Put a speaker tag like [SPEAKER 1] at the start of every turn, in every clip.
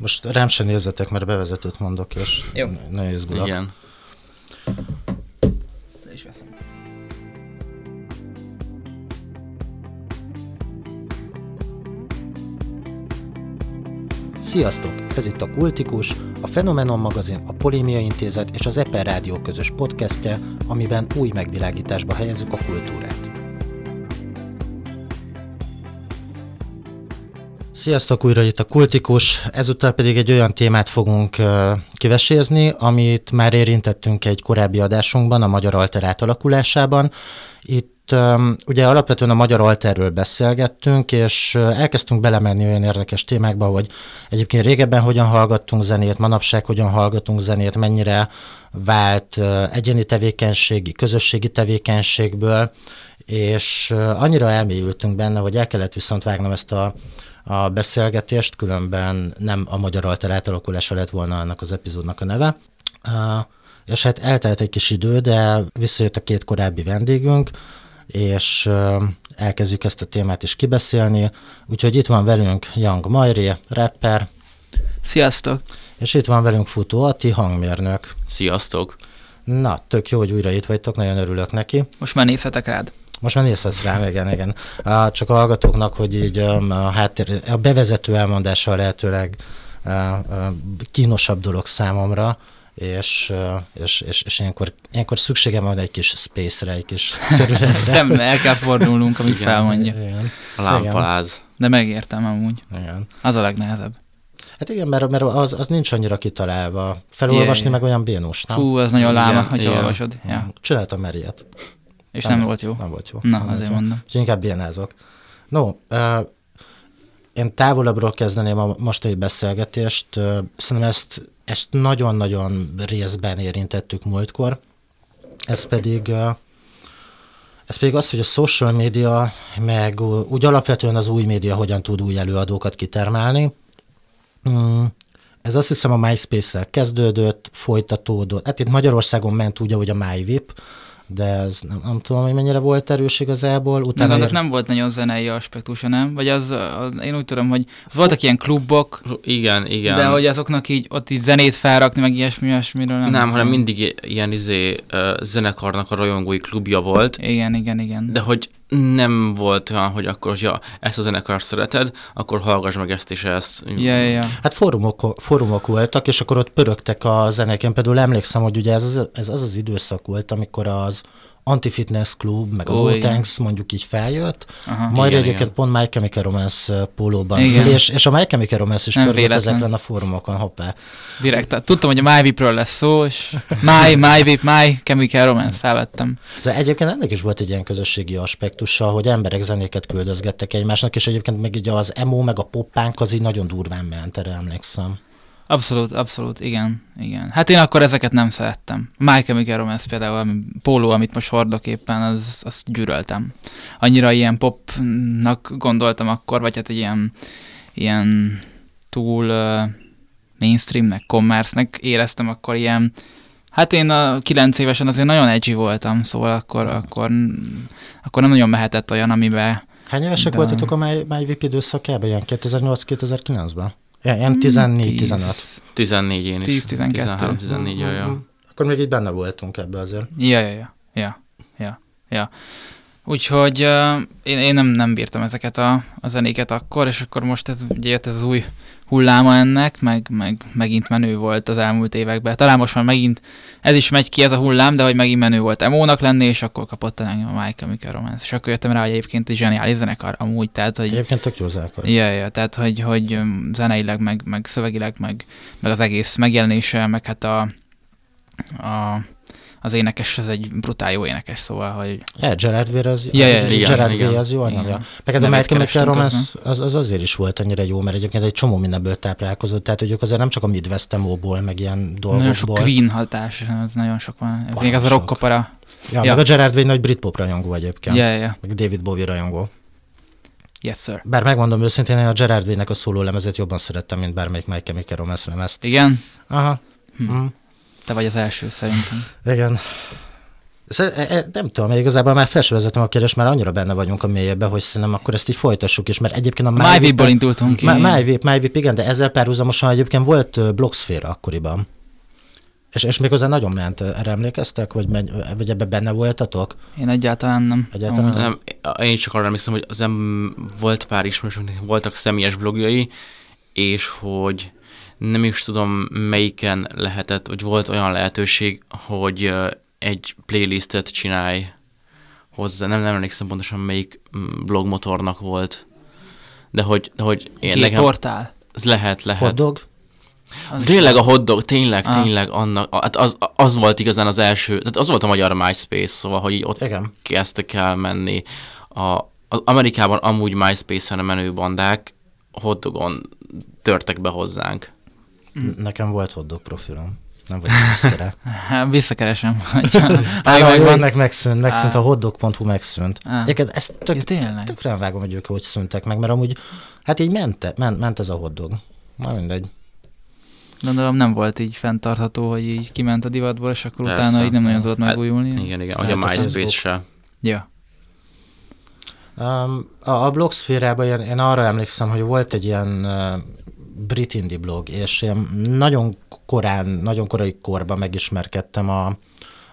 [SPEAKER 1] Most rám se nézzetek, mert bevezetőt mondok, és
[SPEAKER 2] Jó.
[SPEAKER 1] nagyon izgulok.
[SPEAKER 3] Igen.
[SPEAKER 2] Le is veszem.
[SPEAKER 1] Sziasztok! Ez itt a Kultikus, a Fenomenon magazin, a Polémia Intézet és az Eper Rádió közös podcastje, amiben új megvilágításba helyezzük a kultúrát. Sziasztok, újra itt a Kultikus, ezúttal pedig egy olyan témát fogunk kivesézni, amit már érintettünk egy korábbi adásunkban, a Magyar Alterát alakulásában. Itt ugye alapvetően a Magyar Alterről beszélgettünk, és elkezdtünk belemenni olyan érdekes témákba, hogy egyébként régebben hogyan hallgattunk zenét, manapság hogyan hallgatunk zenét, mennyire vált egyéni tevékenységi, közösségi tevékenységből, és annyira elmélyültünk benne, hogy el kellett viszont vágnom ezt a a beszélgetést, különben nem a magyar alter átalakulása lett volna annak az epizódnak a neve. És hát eltelt egy kis idő, de visszajött a két korábbi vendégünk, és elkezdjük ezt a témát is kibeszélni. Úgyhogy itt van velünk Young Majri, rapper,
[SPEAKER 2] Sziasztok!
[SPEAKER 1] és itt van velünk Futó Ati, hangmérnök.
[SPEAKER 3] Sziasztok!
[SPEAKER 1] Na, tök jó, hogy újra itt vagytok, nagyon örülök neki.
[SPEAKER 2] Most már nézhetek rád.
[SPEAKER 1] Most már nézhetsz rám, igen, igen. Csak a hallgatóknak, hogy így um, a, háttér, a bevezető elmondása lehetőleg uh, uh, kínosabb dolog számomra, és, uh, és, és, és ilyenkor, ilyenkor szükségem van egy kis space-re, egy kis területre.
[SPEAKER 2] Nem, el kell fordulnunk, amíg
[SPEAKER 3] Igen.
[SPEAKER 2] felmondja.
[SPEAKER 1] Igen,
[SPEAKER 3] A lámpaláz.
[SPEAKER 2] De megértem amúgy.
[SPEAKER 1] igen.
[SPEAKER 2] Az a legnehezebb.
[SPEAKER 1] Hát igen, mert, mert az, az nincs annyira kitalálva. Felolvasni
[SPEAKER 2] Igen.
[SPEAKER 1] meg olyan bénós, nem?
[SPEAKER 2] Fú, az nagyon láma,
[SPEAKER 3] igen.
[SPEAKER 2] olvasod. Ja.
[SPEAKER 1] Csináltam már ilyet.
[SPEAKER 2] És nem volt jó.
[SPEAKER 1] Nem volt jó.
[SPEAKER 2] Na,
[SPEAKER 1] nem
[SPEAKER 2] azért
[SPEAKER 1] jó.
[SPEAKER 2] mondom.
[SPEAKER 1] Úgyhogy inkább bénázok. No, uh, én távolabbról kezdeném a mostani beszélgetést. Uh, szerintem ezt, ezt nagyon-nagyon részben érintettük múltkor. Ez pedig, uh, ez pedig az, hogy a social media, meg úgy alapvetően az új média hogyan tud új előadókat kitermelni. Mm, ez azt hiszem a MySpace-szel kezdődött, folytatódott. Hát itt Magyarországon ment úgy, ahogy a MyVip, de ez nem, nem tudom, hogy mennyire volt erős igazából. Utána
[SPEAKER 2] annak
[SPEAKER 1] ér-
[SPEAKER 2] nem volt nagyon zenei aspektusa, nem? Vagy az, az én úgy tudom, hogy voltak ilyen klubok,
[SPEAKER 3] Igen, igen.
[SPEAKER 2] de hogy azoknak így ott így zenét felrakni, meg ilyesmi, ilyesmiről nem.
[SPEAKER 3] nem, hanem mindig ilyen izé, zenekarnak a rajongói klubja volt,
[SPEAKER 2] Igen, igen, igen.
[SPEAKER 3] de hogy nem volt olyan, hogy akkor, hogyha ezt a zenekart szereted, akkor hallgass meg ezt és ezt.
[SPEAKER 2] Ja, ja.
[SPEAKER 1] Hát fórumok, fórumok voltak, és akkor ott pörögtek a zenék. Én például emlékszem, hogy ugye ez az, ez az az időszak volt, amikor az Anti-Fitness Club, meg a Go. Tanks mondjuk így feljött,
[SPEAKER 2] Aha.
[SPEAKER 1] majd
[SPEAKER 3] Igen,
[SPEAKER 1] egyébként
[SPEAKER 3] igen.
[SPEAKER 1] pont My Chemical Romance uh, pólóban
[SPEAKER 2] Igen.
[SPEAKER 1] és, és a My Chemical Romance is
[SPEAKER 2] véletlen.
[SPEAKER 1] ezekren a fórumokon, hoppá.
[SPEAKER 2] Direkt. Tudtam, hogy a MyVip-ről lesz szó, és My, MyVip, My, Chemical Romance felvettem.
[SPEAKER 1] De egyébként ennek is volt egy ilyen közösségi aspektusa, hogy emberek zenéket küldözgettek egymásnak, és egyébként meg így az emo, meg a poppánk az így nagyon durván ment, erre emlékszem.
[SPEAKER 2] Abszolút, abszolút, igen, igen. Hát én akkor ezeket nem szerettem. My Chemical Romance például, ami póló, amit most hordok éppen, az, azt gyűröltem. Annyira ilyen popnak gondoltam akkor, vagy hát egy ilyen, ilyen túl uh, mainstreamnek, commerce-nek éreztem akkor ilyen, Hát én a kilenc évesen azért nagyon edgy voltam, szóval akkor, akkor, akkor nem nagyon mehetett olyan, amiben
[SPEAKER 1] Hány évesek
[SPEAKER 2] De-
[SPEAKER 1] voltatok a My, My VIP időszakában? Ilyen 2008-2009-ben? Ilyen, ilyen
[SPEAKER 2] Hmm,
[SPEAKER 1] 14-15.
[SPEAKER 3] 14 én is.
[SPEAKER 2] 10-12.
[SPEAKER 3] 13-14, jaj, jaj.
[SPEAKER 1] Akkor még így benne voltunk ebbe azért.
[SPEAKER 2] Ja, ja, ja, ja, ja, ja. Úgyhogy uh, én, én nem, nem bírtam ezeket a, a zenéket akkor, és akkor most ez, ugye jött ez az új hulláma ennek, meg, meg megint menő volt az elmúlt években. Talán most már megint ez is megy ki ez a hullám, de hogy megint menő volt emónak lenni, és akkor kapott engem a My Chemical Romance. És akkor jöttem rá, hogy egyébként egy zseniális zenekar amúgy, tehát hogy
[SPEAKER 1] Egyébként tök jó zenekar.
[SPEAKER 2] Ja, ja, tehát hogy, hogy öm, zeneileg, meg, meg szövegileg, meg, meg az egész megjelenése, meg hát a, a az énekes, az egy brutál jó énekes, szóval, hogy
[SPEAKER 1] Ja, Gerard Way az,
[SPEAKER 2] ja,
[SPEAKER 1] az-
[SPEAKER 3] igen,
[SPEAKER 1] Gerard
[SPEAKER 3] igen.
[SPEAKER 1] Az jó
[SPEAKER 2] Igen.
[SPEAKER 1] anyagja. Meg ez a
[SPEAKER 2] kerestem
[SPEAKER 1] Romance az, az azért is volt annyira jó, mert egyébként egy csomó mindenből táplálkozott, tehát hogy ők azért nem csak a Midwest emóból, meg ilyen
[SPEAKER 2] nagyon sok
[SPEAKER 1] dolgokból.
[SPEAKER 2] green hatás, az nagyon sok van. Ez még az a rockopera.
[SPEAKER 1] Ja,
[SPEAKER 2] Ja.
[SPEAKER 1] meg a Gerard Way nagy britpop rajongó egyébként.
[SPEAKER 2] Ja, ja.
[SPEAKER 1] Meg David Bowie rajongó.
[SPEAKER 2] Yes, sir.
[SPEAKER 1] Bár megmondom őszintén, én a Gerard Way-nek a szóló lemezét jobban szerettem, mint bármelyik My Chemical Romance lemezt.
[SPEAKER 2] Igen?
[SPEAKER 1] Aha.
[SPEAKER 2] Hm.
[SPEAKER 1] Hm.
[SPEAKER 2] Te vagy az első, szerintem.
[SPEAKER 1] Igen. E- e- Nem tudom, igazából már fel vezetem a kérdést, mert annyira benne vagyunk a mélyebben, hogy szerintem akkor ezt így folytassuk is, mert egyébként a
[SPEAKER 2] MyVip-ból indultunk ki.
[SPEAKER 1] MyVip, MyVip, igen, de ezzel párhuzamosan egyébként volt blogszféra akkoriban. És, és méghozzá nagyon ment, erre emlékeztek, vagy, megy, vagy ebbe benne voltatok?
[SPEAKER 2] Én egyáltalán nem.
[SPEAKER 1] Egyáltalán
[SPEAKER 2] Amúgy.
[SPEAKER 3] Nem, én csak arra emlékszem, hogy az em, volt pár ismerősöknek, voltak személyes blogjai, és hogy nem is tudom melyiken lehetett, hogy volt olyan lehetőség, hogy egy playlistet csinálj hozzá, nem, nem emlékszem pontosan melyik mm, blogmotornak volt, de hogy, de hogy én
[SPEAKER 2] Két
[SPEAKER 3] nekem,
[SPEAKER 2] portál.
[SPEAKER 3] ez lehet, lehet.
[SPEAKER 2] Az is
[SPEAKER 3] Tényleg a hotdog, tényleg,
[SPEAKER 2] Ah.
[SPEAKER 3] tényleg annak, hát az, az volt igazán az első, tehát az volt a magyar MySpace, szóval, hogy így ott
[SPEAKER 1] Igen.
[SPEAKER 3] kezdtek el menni. A, az Amerikában amúgy MySpace-en a menő bandák hotdogon törtek be hozzánk.
[SPEAKER 1] Nekem volt hotdog profilom. Nem vagy büszkere.
[SPEAKER 2] Hát, visszakeresem. hogy-
[SPEAKER 1] jégnek megszűnt, megszűnt, a hotdog.hu megszűnt. Egyébként ezt
[SPEAKER 2] Ja,
[SPEAKER 1] tök,
[SPEAKER 2] tényleg.
[SPEAKER 1] tökre vágom, hogy ők hogy szűntek meg, mert amúgy, hát így ment, ment, ment ez a hotdog. Na mindegy.
[SPEAKER 2] Gondolom nem volt így fenntartható, hogy így kiment a divatból, és akkor
[SPEAKER 3] Persze.
[SPEAKER 2] utána így nem nagyon tudott
[SPEAKER 3] Hát,
[SPEAKER 2] megújulni.
[SPEAKER 3] Igen, igen, hogy
[SPEAKER 1] Hát
[SPEAKER 3] a MySpace se.
[SPEAKER 2] Ja.
[SPEAKER 1] Um, a, a blogszférában én, én arra emlékszem, hogy volt egy ilyen uh, brit indie blog, és én nagyon korán, nagyon korai korban megismerkedtem a,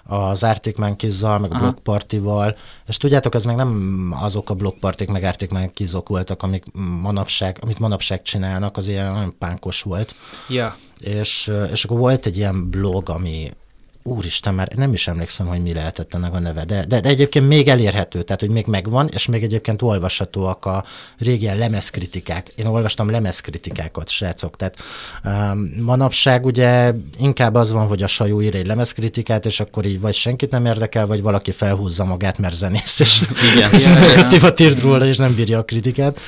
[SPEAKER 1] az Arctic Monkeys-zal, meg a
[SPEAKER 2] Aha.
[SPEAKER 1] blogpartival, és tudjátok, ez meg nem azok a blogpartik, meg Arctic Monkeys-ok voltak, amik manapság, amit manapság csinálnak, az ilyen nagyon pánkos volt.
[SPEAKER 2] Ja.
[SPEAKER 1] És, és akkor volt egy ilyen blog, ami úristen, már nem is emlékszem, hogy mi lehetett ennek a neve, de, de, de egyébként még elérhető, tehát hogy még megvan, és még egyébként olvashatóak a régi ilyen lemezkritikák. Én olvastam lemezkritikákat, srácok, tehát um, manapság ugye inkább az van, hogy a sajó ír egy lemezkritikát, és akkor így vagy senkit nem érdekel, vagy valaki felhúzza magát, mert zenész, és
[SPEAKER 3] Igen.
[SPEAKER 1] Aktívat írt róla, és nem bírja a kritikát.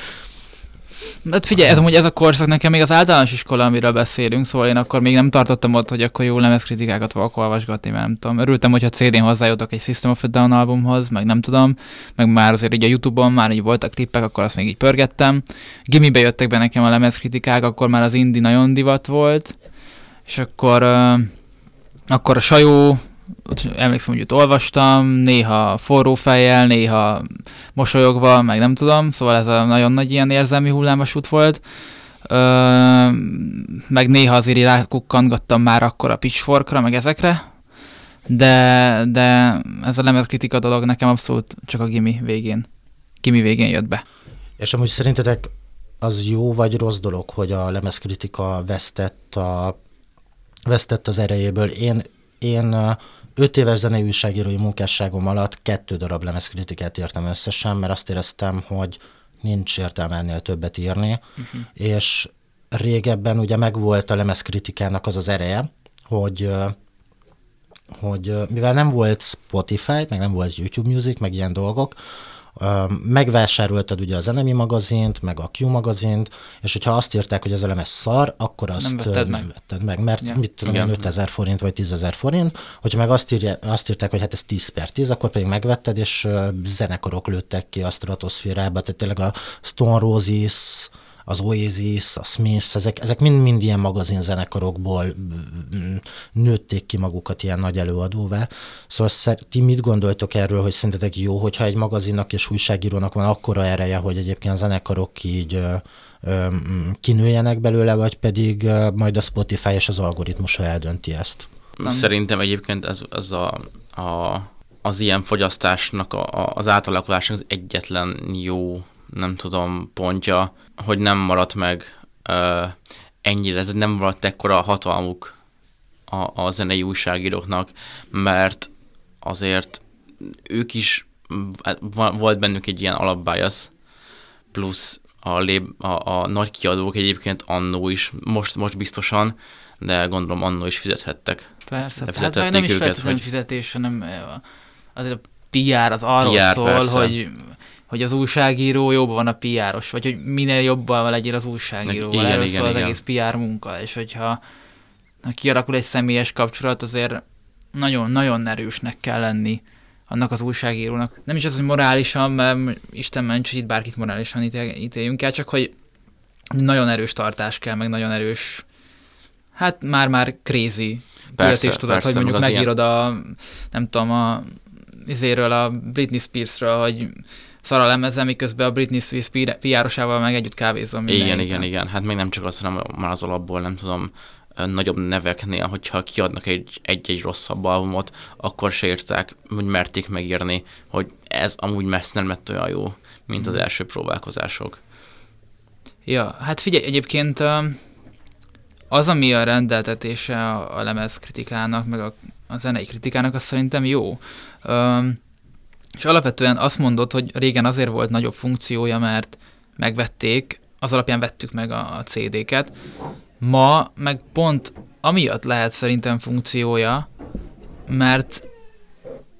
[SPEAKER 2] Hát figyelj, ez amúgy ez a korszak nekem még az általános iskola, amiről beszélünk, szóval én akkor még nem tartottam ott, hogy akkor jó lemezkritikákat fogok olvasgatni, mert nem tudom. Örültem, hogyha CD-n hozzájutok egy System of a Down albumhoz, meg nem tudom, meg már azért így a Youtube-on már így voltak klippek, akkor azt még így pörgettem. Gimibe jöttek be nekem a lemezkritikák, akkor már az indie nagyon divat volt, és akkor, uh, akkor a sajó, emlékszem, hogy ott olvastam, néha forró fejjel, néha mosolyogva, meg nem tudom, szóval ez a nagyon nagy ilyen érzelmi hullámvasút volt. Ö, meg néha azért rákukkantgattam már akkor a pitchforkra, meg ezekre, de, de ez a lemezkritika dolog nekem abszolút csak a gimi végén, gimi végén jött be.
[SPEAKER 1] És amúgy szerintetek az jó vagy rossz dolog, hogy a lemezkritika vesztett, a, vesztett az erejéből? Én, én öt éves zenei újságírói munkásságom alatt kettő darab lemezkritikát írtam összesen, mert azt éreztem, hogy nincs értelme ennél többet írni, uh-huh. és régebben ugye megvolt a lemezkritikának az az ereje, hogy hogy mivel nem volt Spotify, meg nem volt YouTube Music, meg ilyen dolgok, megvásároltad ugye a Zenemi magazint, meg a Q magazint, és hogyha azt írták, hogy ez a lemez szar, akkor azt
[SPEAKER 2] vetted
[SPEAKER 1] ö,
[SPEAKER 2] meg.
[SPEAKER 1] nem vetted meg, mert
[SPEAKER 2] Ja.
[SPEAKER 1] mit tudom, én, 5000 forint vagy 10 ezer forint, hogyha meg azt, írja, azt írták, hogy hát ez 10 per 10, akkor pedig megvetted, és zenekarok lőttek ki a stratoszférába, tehát tényleg a Stone Roses, az Oasis, a Smiths, ezek, ezek mind-mind ilyen magazinzenekarokból mm, nőtték ki magukat ilyen nagy előadóvá. Szóval szer- ti mit gondoltok erről, hogy szerintetek jó, hogyha egy magazinnak és újságírónak van akkora ereje, hogy egyébként a zenekarok így ö, ö, mm, kinőjenek belőle, vagy pedig ö, majd a Spotify és az algoritmusa eldönti ezt?
[SPEAKER 2] Nem.
[SPEAKER 3] Szerintem egyébként ez, ez a, a, az ilyen fogyasztásnak, a, a, az átalakulásnak az egyetlen jó, nem tudom, pontja, hogy nem maradt meg ö, ennyire, ez nem maradt ekkora a hatalmuk a, a zenei újságíróknak, mert azért ők is, hát volt bennük egy ilyen alapbias, plusz a, lép, a, a nagy kiadók egyébként annó is, most, most biztosan, de gondolom annó is fizethettek.
[SPEAKER 2] Persze, hát nem is
[SPEAKER 3] őket, hogy-
[SPEAKER 2] fizetés, hanem azért a PR az arról
[SPEAKER 3] PR,
[SPEAKER 2] szól,
[SPEAKER 3] persze.
[SPEAKER 2] hogy hogy az újságíró jobban van a PR-os, vagy hogy minél jobban legyen az újságíró.
[SPEAKER 3] Igen,
[SPEAKER 2] Erről
[SPEAKER 3] igen,
[SPEAKER 2] szól az
[SPEAKER 3] igen.
[SPEAKER 2] egész PR munka, és hogyha ha kialakul egy személyes kapcsolat, azért nagyon-nagyon erősnek kell lenni annak az újságírónak. Nem is az, hogy morálisan, mert Isten ments, hogy itt bárkit morálisan ítél, ítéljünk el, csak hogy nagyon erős tartás kell, meg nagyon erős, hát már-már crazy tudod, hogy mondjuk megírod a, nem tudom, a izéről, a Britney Spearsről, hogy szar a lemezem, miközben a Britney Spears piárosával meg együtt kávézom.
[SPEAKER 3] Igen, igen, igen, igen. Hát még nem csak azt, hanem már az alapból, nem tudom, nagyobb neveknél, hogyha kiadnak egy, egy-egy rosszabb albumot, akkor se értek, hogy merték megírni, hogy ez amúgy messze nem lett olyan jó, mint az mhm. első próbálkozások.
[SPEAKER 2] Ja, hát figyelj, egyébként az, ami a rendeltetése a, a lemez kritikának, meg a, a zenei kritikának, az szerintem jó. Um, és alapvetően azt mondod, hogy régen azért volt nagyobb funkciója, mert megvették, az alapján vettük meg a, CD-ket. Ma meg pont amiatt lehet szerintem funkciója, mert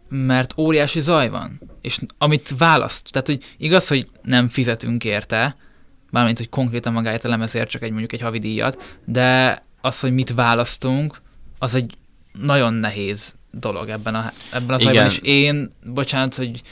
[SPEAKER 2] mert óriási zaj van. És amit választ, tehát hogy igaz, hogy nem fizetünk érte, mármint, hogy konkrétan magáért a lemezért csak egy mondjuk egy havidíjat, de az, hogy mit választunk, az egy nagyon nehéz dolog ebben, a, ebben az ajban, és én, bocsánat, hogy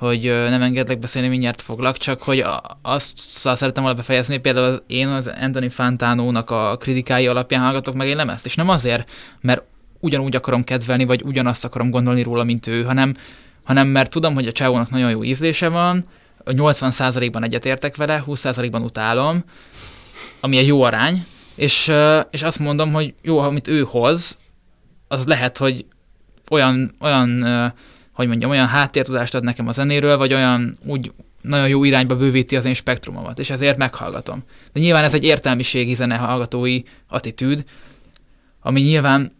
[SPEAKER 2] hogy nem engedlek beszélni, mindjárt foglak, csak hogy azt szeretem volna befejezni, például az, én az Anthony Fantano-nak a kritikái alapján hallgatok meg egy lemezt, és nem azért, mert ugyanúgy akarom kedvelni, vagy ugyanazt akarom gondolni róla, mint ő, hanem, hanem mert tudom, hogy a csávónak nagyon jó ízlése van, 80%-ban egyetértek vele, 20%-ban utálom, ami egy jó arány, és, és azt mondom, hogy jó, amit ő hoz, az lehet, hogy olyan, olyan hogy mondjam, olyan háttértudást ad nekem a zenéről, vagy olyan úgy nagyon jó irányba bővíti az én spektrumomat, és ezért meghallgatom. De nyilván ez egy értelmiségi zenehallgatói attitűd, ami nyilván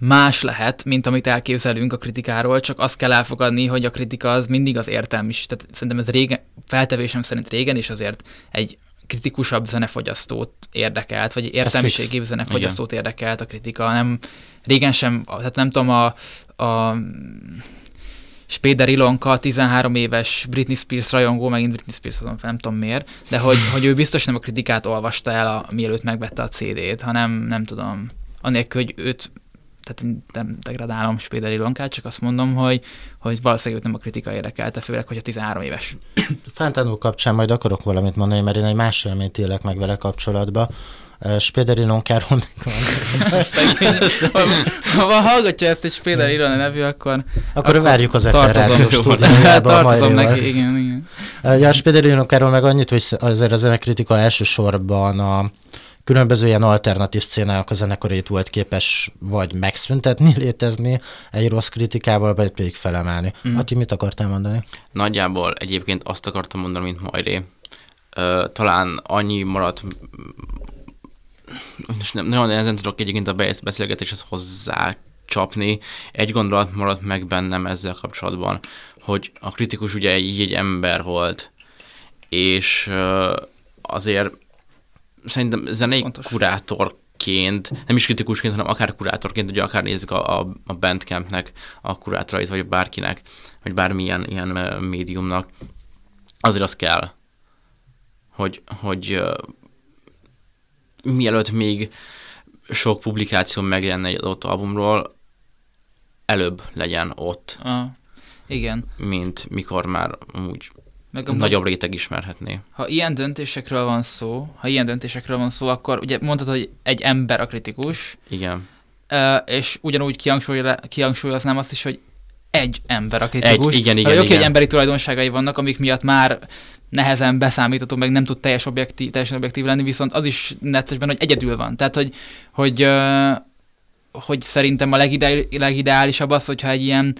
[SPEAKER 2] más lehet, mint amit elképzelünk a kritikáról, csak azt kell elfogadni, hogy a kritika az mindig az értelmis. Tehát szerintem ez régen, feltevésem szerint régen is azért egy kritikusabb zenefogyasztót érdekelt, vagy értelmiségi zenefogyasztót Igen. érdekelt a kritika, nem régen sem, tehát nem tudom, a, a Spéder Ilonka, 13 éves Britney Spears rajongó, megint Britney Spears, azon nem tudom miért, de hogy, hogy ő biztos nem a kritikát olvasta el, a, mielőtt megvette a CD-t, hanem nem tudom, anélkül, hogy őt tehát nem degradálom Spéder Ilonkát, csak azt mondom, hogy, hogy valószínűleg őt nem a kritika érdekelte, főleg, hogy a 13 éves.
[SPEAKER 1] Fentánul kapcsán majd akarok valamit mondani, mert én egy más élményt élek meg vele kapcsolatban. Spéder Ilonkáról
[SPEAKER 2] Ha hallgatja ezt egy Spéder Ilon nevű, akkor...
[SPEAKER 1] Akkor, akkor várjuk az Eter Rádió stúdiójába.
[SPEAKER 2] Tartozom neki, igen, igen.
[SPEAKER 1] Ja, a Spéder Ilonkáról meg annyit, hogy azért a zenekritika elsősorban a különböző ilyen alternatív szcénák a zenekarét volt képes vagy megszüntetni, létezni egy rossz kritikával, vagy pedig felemelni. Mm. Ati, mit akartál mondani?
[SPEAKER 3] Nagyjából egyébként azt akartam mondani, mint Majré. Uh, talán annyi maradt és nem, nagyon nehezen tudok egyébként a beszélgetéshez hozzá csapni. Egy gondolat maradt meg bennem ezzel kapcsolatban, hogy a kritikus ugye így egy ember volt, és azért szerintem zenei Fontos. kurátorként, nem is kritikusként, hanem akár kurátorként, ugye akár nézzük a, a, a Bandcampnek a kurátorait, vagy bárkinek, vagy bármilyen ilyen médiumnak, azért az kell, hogy, hogy mielőtt még sok publikáció megjelenne egy adott albumról, előbb legyen ott.
[SPEAKER 2] Ah, igen.
[SPEAKER 3] Mint mikor már úgy meg a nagyobb réteg ismerhetné.
[SPEAKER 2] Ha ilyen döntésekről van szó, ha ilyen döntésekről van szó, akkor ugye mondtad, hogy egy ember a kritikus.
[SPEAKER 3] Igen.
[SPEAKER 2] És ugyanúgy kihangsúlyoznám azt is, hogy egy ember a kritikus.
[SPEAKER 3] Egy, igen, igen,
[SPEAKER 2] Oké,
[SPEAKER 3] igen.
[SPEAKER 2] hogy emberi tulajdonságai vannak, amik miatt már nehezen beszámítható, meg nem tud teljes objektív, teljesen objektív lenni, viszont az is neccesben, hogy egyedül van. Tehát, hogy, hogy, hogy szerintem a legide, legideálisabb az, hogyha egy ilyen,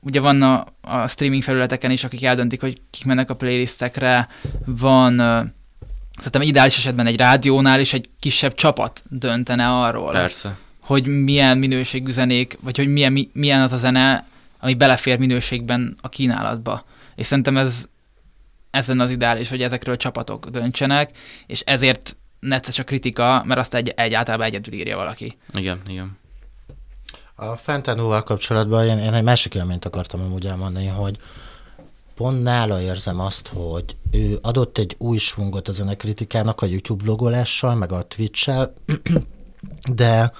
[SPEAKER 2] ugye van a, a streaming felületeken is, akik eldöntik, hogy kik mennek a playlistekre, van szerintem ideális esetben egy rádiónál is egy kisebb csapat döntene arról.
[SPEAKER 3] Persze.
[SPEAKER 2] Hogy milyen minőségű zenék, vagy hogy milyen, milyen az a zene, ami belefér minőségben a kínálatba. És szerintem ez, ezen az ideális, hogy ezekről csapatok döntsenek, és ezért necces a kritika, mert azt egy, egy általában egyedül írja valaki.
[SPEAKER 3] Igen, igen.
[SPEAKER 1] A Fentanóval kapcsolatban én, én egy másik élményt akartam amúgy elmondani, hogy pont nála érzem azt, hogy ő adott egy új svungot a zenekritikának a YouTube vlogolással, meg a Twitch-sel, de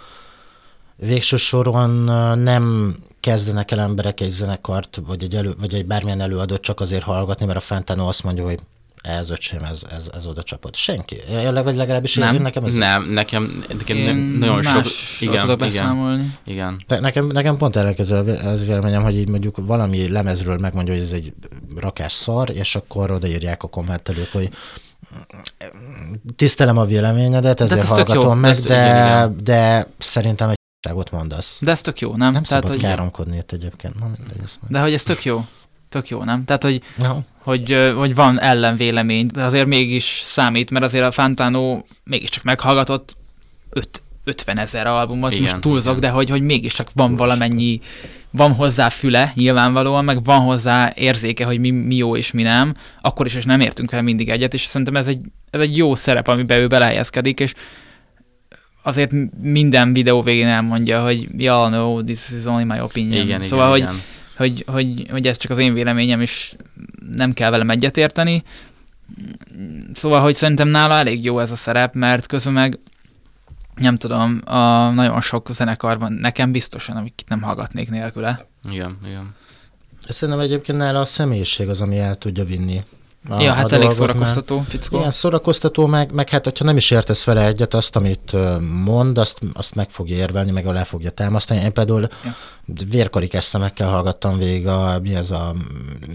[SPEAKER 1] végső soron nem kezdenek el emberek egy zenekart, vagy egy, elő, vagy egy bármilyen előadót csak azért hallgatni, mert a Fentano azt mondja, hogy ez öcsém, ez, ez, ez oda csapott. Senki. Vagy legalábbis
[SPEAKER 3] nem,
[SPEAKER 1] én, nekem ez...
[SPEAKER 3] Nem, nekem, nekem én nagyon sok...
[SPEAKER 2] Igen, tudok beszámolni.
[SPEAKER 3] Igen.
[SPEAKER 1] De nekem, nekem pont ellenkező az véleményem, hogy így mondjuk valami lemezről megmondja, hogy ez egy rakás szar, és akkor odaírják a kommentelők, hogy tisztelem a véleményedet, ezért ez hallgatom meg, de, igen, igen. de szerintem egy mondasz.
[SPEAKER 2] De ez tök jó, nem?
[SPEAKER 1] Nem
[SPEAKER 2] Tehát,
[SPEAKER 1] szabad
[SPEAKER 2] hogy...
[SPEAKER 1] káromkodni itt egyébként. Na,
[SPEAKER 2] de hogy ez tök jó. Tök jó, nem? Tehát, hogy, no. hogy, hogy van ellenvélemény, de azért mégis számít, mert azért a Fantano mégiscsak meghallgatott öt, 50 ezer albumot, igen, most túlzok, igen. de hogy, hogy mégiscsak van Túl valamennyi, van hozzá füle nyilvánvalóan, meg van hozzá érzéke, hogy mi, mi jó és mi nem, akkor is, és nem értünk el mindig egyet, és szerintem ez egy, ez egy jó szerep, amiben ő belehelyezkedik, és azért minden videó végén elmondja, hogy yeah, no, this is only my opinion.
[SPEAKER 3] Igen,
[SPEAKER 2] szóval,
[SPEAKER 3] igen,
[SPEAKER 2] hogy, igen. Hogy, hogy, hogy ez csak az én véleményem, és nem kell velem egyetérteni. Szóval, hogy szerintem nála elég jó ez a szerep, mert közben meg nem tudom, a nagyon sok zenekar van nekem biztosan, amiket nem hallgatnék nélküle.
[SPEAKER 3] Igen, igen.
[SPEAKER 1] Szerintem egyébként nála a személyiség az, ami el tudja vinni
[SPEAKER 2] a, ja, hát a elég szórakoztató, fickó.
[SPEAKER 1] Igen, szórakoztató, meg, meg hát, hogyha nem is értesz vele egyet, azt, amit mond, azt, azt meg fogja érvelni, meg alá fogja támasztani. Én például ja. vérkarikás szemekkel hallgattam végig a, mi ez a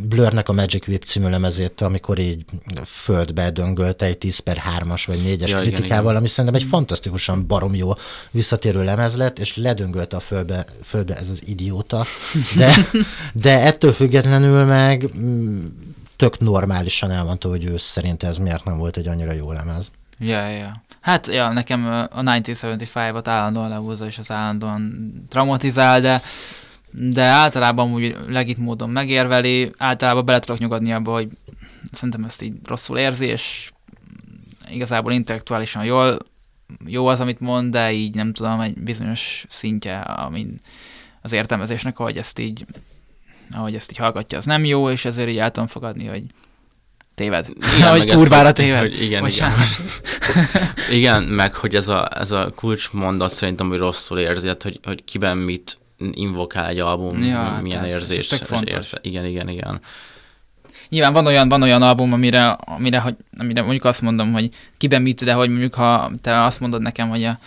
[SPEAKER 1] Blurnek a Magic Whip című lemezét, amikor így földbe döngölte egy 10 per 3-as vagy 4-es ja, kritikával, igen, igen. ami szerintem egy fantasztikusan barom jó visszatérő lemez lett, és ledöngölte a földbe, földbe ez az idióta. De, de ettől függetlenül meg tök normálisan elmondta, hogy ő szerint ez miért nem volt egy annyira jó lemez.
[SPEAKER 2] Ja, ja. Hát, ja, nekem a 1975-ot állandóan lehúzza, és az állandóan traumatizál, de, de általában úgy legit módon megérveli, általában bele tudok nyugodni abba, hogy szerintem ezt így rosszul érzi, és igazából intellektuálisan jól, jó az, amit mond, de így nem tudom, egy bizonyos szintje, amin az értelmezésnek, ahogy ezt így ahogy ezt így hallgatja, az nem jó, és ezért így el tudom fogadni, hogy téved. Igen, hogy kurvára téved.
[SPEAKER 3] Hogy igen, igen. igen, meg hogy ez a, ez a kulcsmondat szerintem, hogy rosszul érzi, hát, hogy, hogy kiben mit invokál egy album, ja, milyen persze, érzés. Ez
[SPEAKER 2] fontos.
[SPEAKER 3] Igen, igen, igen.
[SPEAKER 2] Nyilván van olyan, van olyan album, amire, amire, hogy, amire mondjuk azt mondom, hogy kiben mit, de hogy mondjuk ha te azt mondod nekem, hogy a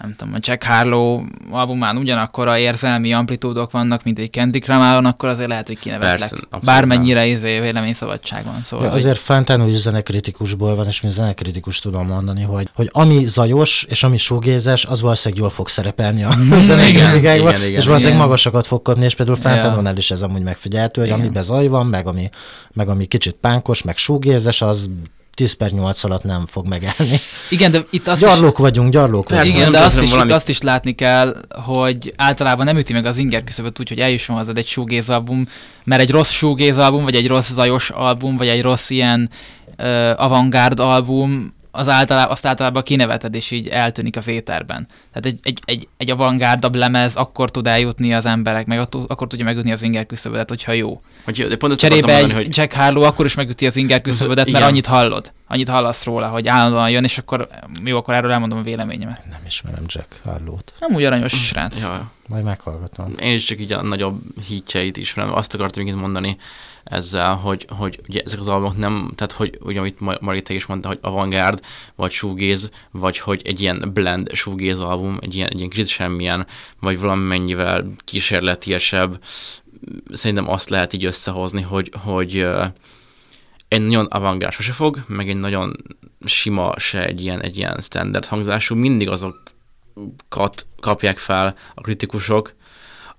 [SPEAKER 2] nem tudom, a Jack Harlow albumán ugyanakkor a érzelmi amplitúdok vannak, mint egy Kendrick Lamar-on, akkor azért lehet, hogy kinevetlek. Bármennyire izé véleményszabadság van. Szóval,
[SPEAKER 1] ja, azért Fentán úgy zenekritikusból van, és mi zenekritikus tudom mondani, hogy, hogy ami zajos és ami sugézes, az valószínűleg jól fog szerepelni a zenekritikákban, és valószínűleg igen. magasakat fog kapni, és például Fentánonál is ez amúgy megfigyelhető, hogy igen. amiben zaj van, meg ami, meg ami kicsit pánkos, meg sugézes, az 10 per 8 alatt nem fog megállni.
[SPEAKER 2] Igen, de itt azt
[SPEAKER 1] Gyarlók is... vagyunk, gyarlók
[SPEAKER 2] Persze, vagyunk. Igen, de azt is, valami... azt is látni kell, hogy általában nem üti meg az inger küszöböt úgy, hogy eljusson hozzád egy shoegaze album, mert egy rossz shoegaze album, vagy egy rossz zajos album, vagy egy rossz ilyen uh, avantgárd album, az általában, azt általában kineveted, és így eltűnik az éterben. Tehát egy, egy, egy, egy avantgárdabb lemez akkor tud eljutni az emberek, meg akkor tudja megütni az inger küszöbödet, hogyha jó.
[SPEAKER 3] Hogy, de pont
[SPEAKER 2] Cserébe egy hogy... Jack Harlow akkor is megüti az inger küszöbödet, mert annyit hallod. Annyit hallasz róla, hogy állandóan jön, és akkor jó, akkor erről elmondom a véleményemet.
[SPEAKER 1] Nem ismerem Jack Harlow-t.
[SPEAKER 2] Nem úgy aranyos srác.
[SPEAKER 3] Ja.
[SPEAKER 1] Majd meghallgatom.
[SPEAKER 3] Én is csak így a nagyobb hítjeit ismerem. Azt akartam még mondani, ezzel, hogy, hogy ugye ezek az albumok nem, tehát hogy ugye amit Marita is mondta, hogy avantgárd, vagy shoegaze, vagy hogy egy ilyen blend shoegaze album, egy ilyen, egy ilyen kicsit semmilyen, vagy valamennyivel kísérletiesebb, szerintem azt lehet így összehozni, hogy, hogy egy nagyon avantgárd sose fog, meg egy nagyon sima se egy ilyen, egy ilyen standard hangzású, mindig azokat kapják fel a kritikusok,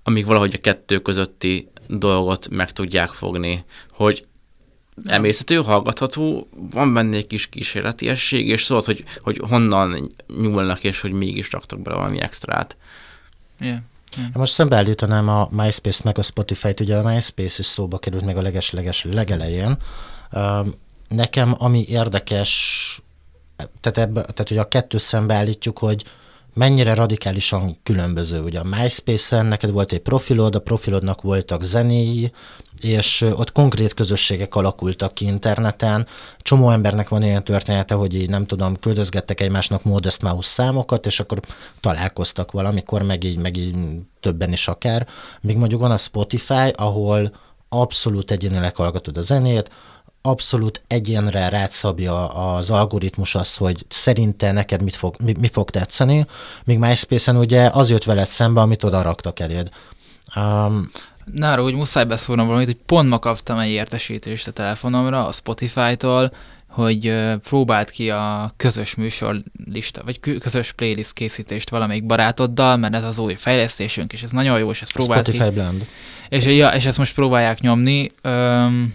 [SPEAKER 3] amik valahogy a kettő közötti dolgot meg tudják fogni, hogy emészhető, hallgatható, van benne egy kis kísérletiesség, és szóval, hogy, hogy honnan nyúlnak, és hogy mégis raktak bele valami extrát.
[SPEAKER 2] Yeah. Yeah.
[SPEAKER 1] Most szembeállítanám a MySpace-t meg a Spotify-t, ugye a MySpace is szóba került meg a leges-leges legelején. Nekem ami érdekes, tehát, ebbe, tehát hogy a kettő szembeállítjuk, hogy mennyire radikálisan különböző. Ugye a MySpace-en neked volt egy profilod, a profilodnak voltak zenéi, és ott konkrét közösségek alakultak ki interneten. Csomó embernek van olyan története, hogy így nem tudom, küldözgettek egymásnak Modest Mouse számokat, és akkor találkoztak valamikor, meg így, meg így többen is akár. Míg mondjuk van a Spotify, ahol abszolút egyénileg hallgatod a zenét, abszolút egyénre rátszabja az algoritmus azt, hogy szerinte neked mit fog, mi, mi fog tetszeni, míg MySpace-en ugye az jött veled szembe, amit oda raktak eléd. Um,
[SPEAKER 2] Na, arra úgy muszáj beszólnom valamit, hogy pont ma kaptam egy értesítést a telefonomra, a Spotify-tól, hogy próbált ki a közös műsorlista, vagy közös playlist készítést valamelyik barátoddal, mert ez az új fejlesztésünk, és ez nagyon jó, és ezt próbált
[SPEAKER 1] Spotify
[SPEAKER 2] ki.
[SPEAKER 1] Blend.
[SPEAKER 2] És, ja, és ezt most próbálják nyomni. Öm,